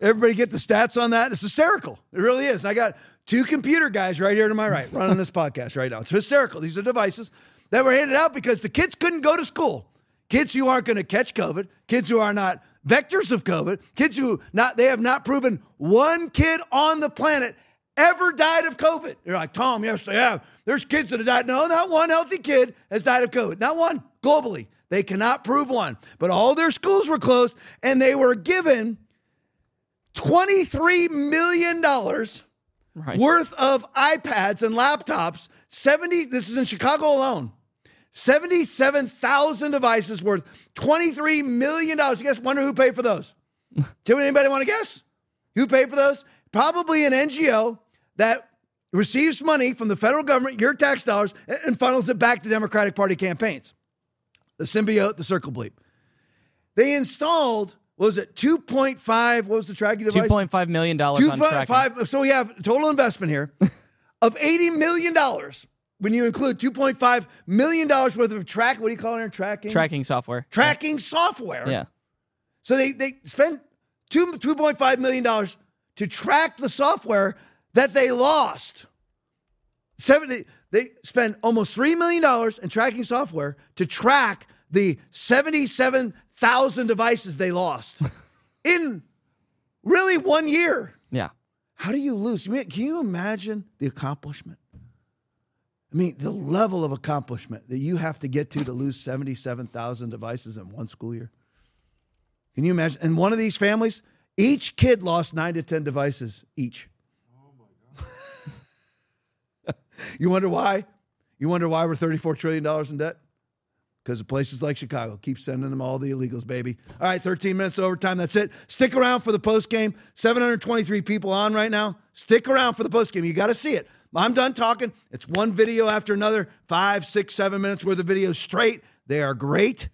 Everybody get the stats on that? It's hysterical. It really is. I got two computer guys right here to my right running this podcast right now. It's hysterical. These are devices that were handed out because the kids couldn't go to school. Kids who aren't going to catch COVID, kids who are not vectors of COVID, kids who not they have not proven one kid on the planet ever died of COVID. You're like, Tom, yes, they have. There's kids that have died. No, not one healthy kid has died of COVID. Not one globally. They cannot prove one. But all their schools were closed and they were given $23 million worth of iPads and laptops. 70, this is in Chicago alone. 77,000 devices worth $23 million. You guys wonder who paid for those? Do anybody want to guess? Who paid for those? Probably an NGO that receives money from the federal government, your tax dollars, and funnels it back to Democratic Party campaigns. The symbiote, the circle bleep. They installed, was it, 2.5, what was the tracking device? $2.5 million on tracking. 2.5, so we have total investment here of $80 million when you include $2.5 million worth of track, what do you call it? Tracking? Tracking software. Tracking software. Yeah. So they, they spent two, $2.5 million to track the software that they lost. 70, they spend almost $3 million in tracking software to track the 77,000 devices they lost in really one year. Yeah. How do you lose? Can you imagine the accomplishment? I mean, the level of accomplishment that you have to get to to lose 77,000 devices in one school year. Can you imagine? And one of these families, each kid lost nine to 10 devices each. Oh my God. you wonder why? You wonder why we're $34 trillion in debt? Because of places like Chicago keep sending them all the illegals, baby. All right, 13 minutes overtime. That's it. Stick around for the post game. 723 people on right now. Stick around for the post game. You got to see it. I'm done talking. It's one video after another, five, six, seven minutes worth of videos straight. They are great.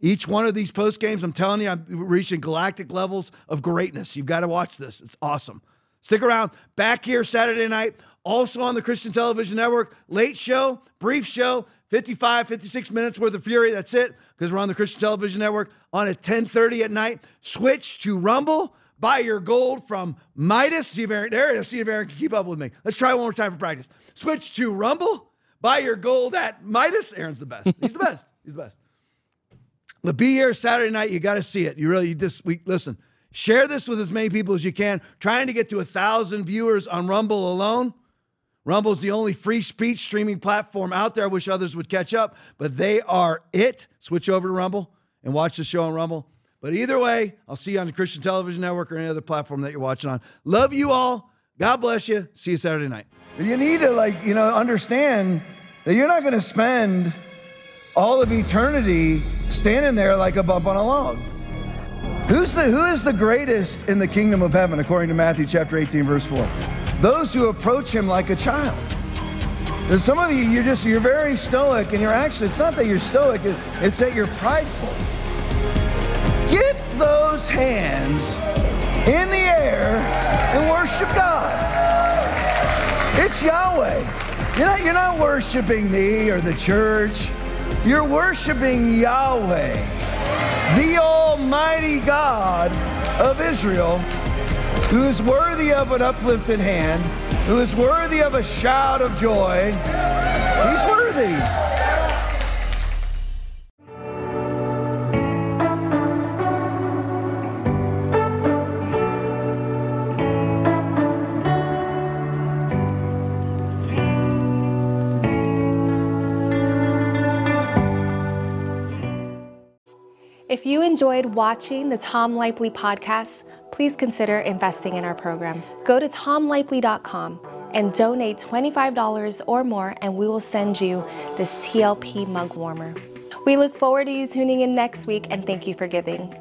Each one of these post games, I'm telling you, I'm reaching galactic levels of greatness. You've got to watch this. It's awesome. Stick around. Back here Saturday night, also on the Christian Television Network. Late show, brief show, 55, 56 minutes worth of fury. That's it, because we're on the Christian Television Network on at 10:30 at night. Switch to Rumble. Buy your gold from Midas. See if Aaron, there, see if Aaron can keep up with me. Let's try one more time for practice. Switch to Rumble. Buy your gold at Midas. Aaron's the best. He's the best. He's the best. But be here Saturday night. You got to see it. You really, you just, we, listen, share this with as many people as you can. Trying to get to a thousand viewers on Rumble alone. Rumble's the only free speech streaming platform out there. I wish others would catch up, but they are it. Switch over to Rumble and watch the show on Rumble. But either way, I'll see you on the Christian Television Network or any other platform that you're watching on. Love you all. God bless you. See you Saturday night. You need to like, you know, understand that you're not going to spend all of eternity standing there like a bump on a log. Who's the who is the greatest in the kingdom of heaven according to Matthew chapter 18 verse 4? Those who approach him like a child. And some of you you're just you're very stoic and you're actually it's not that you're stoic, it's that you're prideful. Get those hands in the air and worship God. It's Yahweh. You're not, you're not worshiping me or the church. You're worshiping Yahweh, the Almighty God of Israel, who is worthy of an uplifted hand, who is worthy of a shout of joy. He's worthy. If you enjoyed watching the Tom Laipply podcast, please consider investing in our program. Go to tomlaipply.com and donate $25 or more, and we will send you this TLP mug warmer. We look forward to you tuning in next week, and thank you for giving.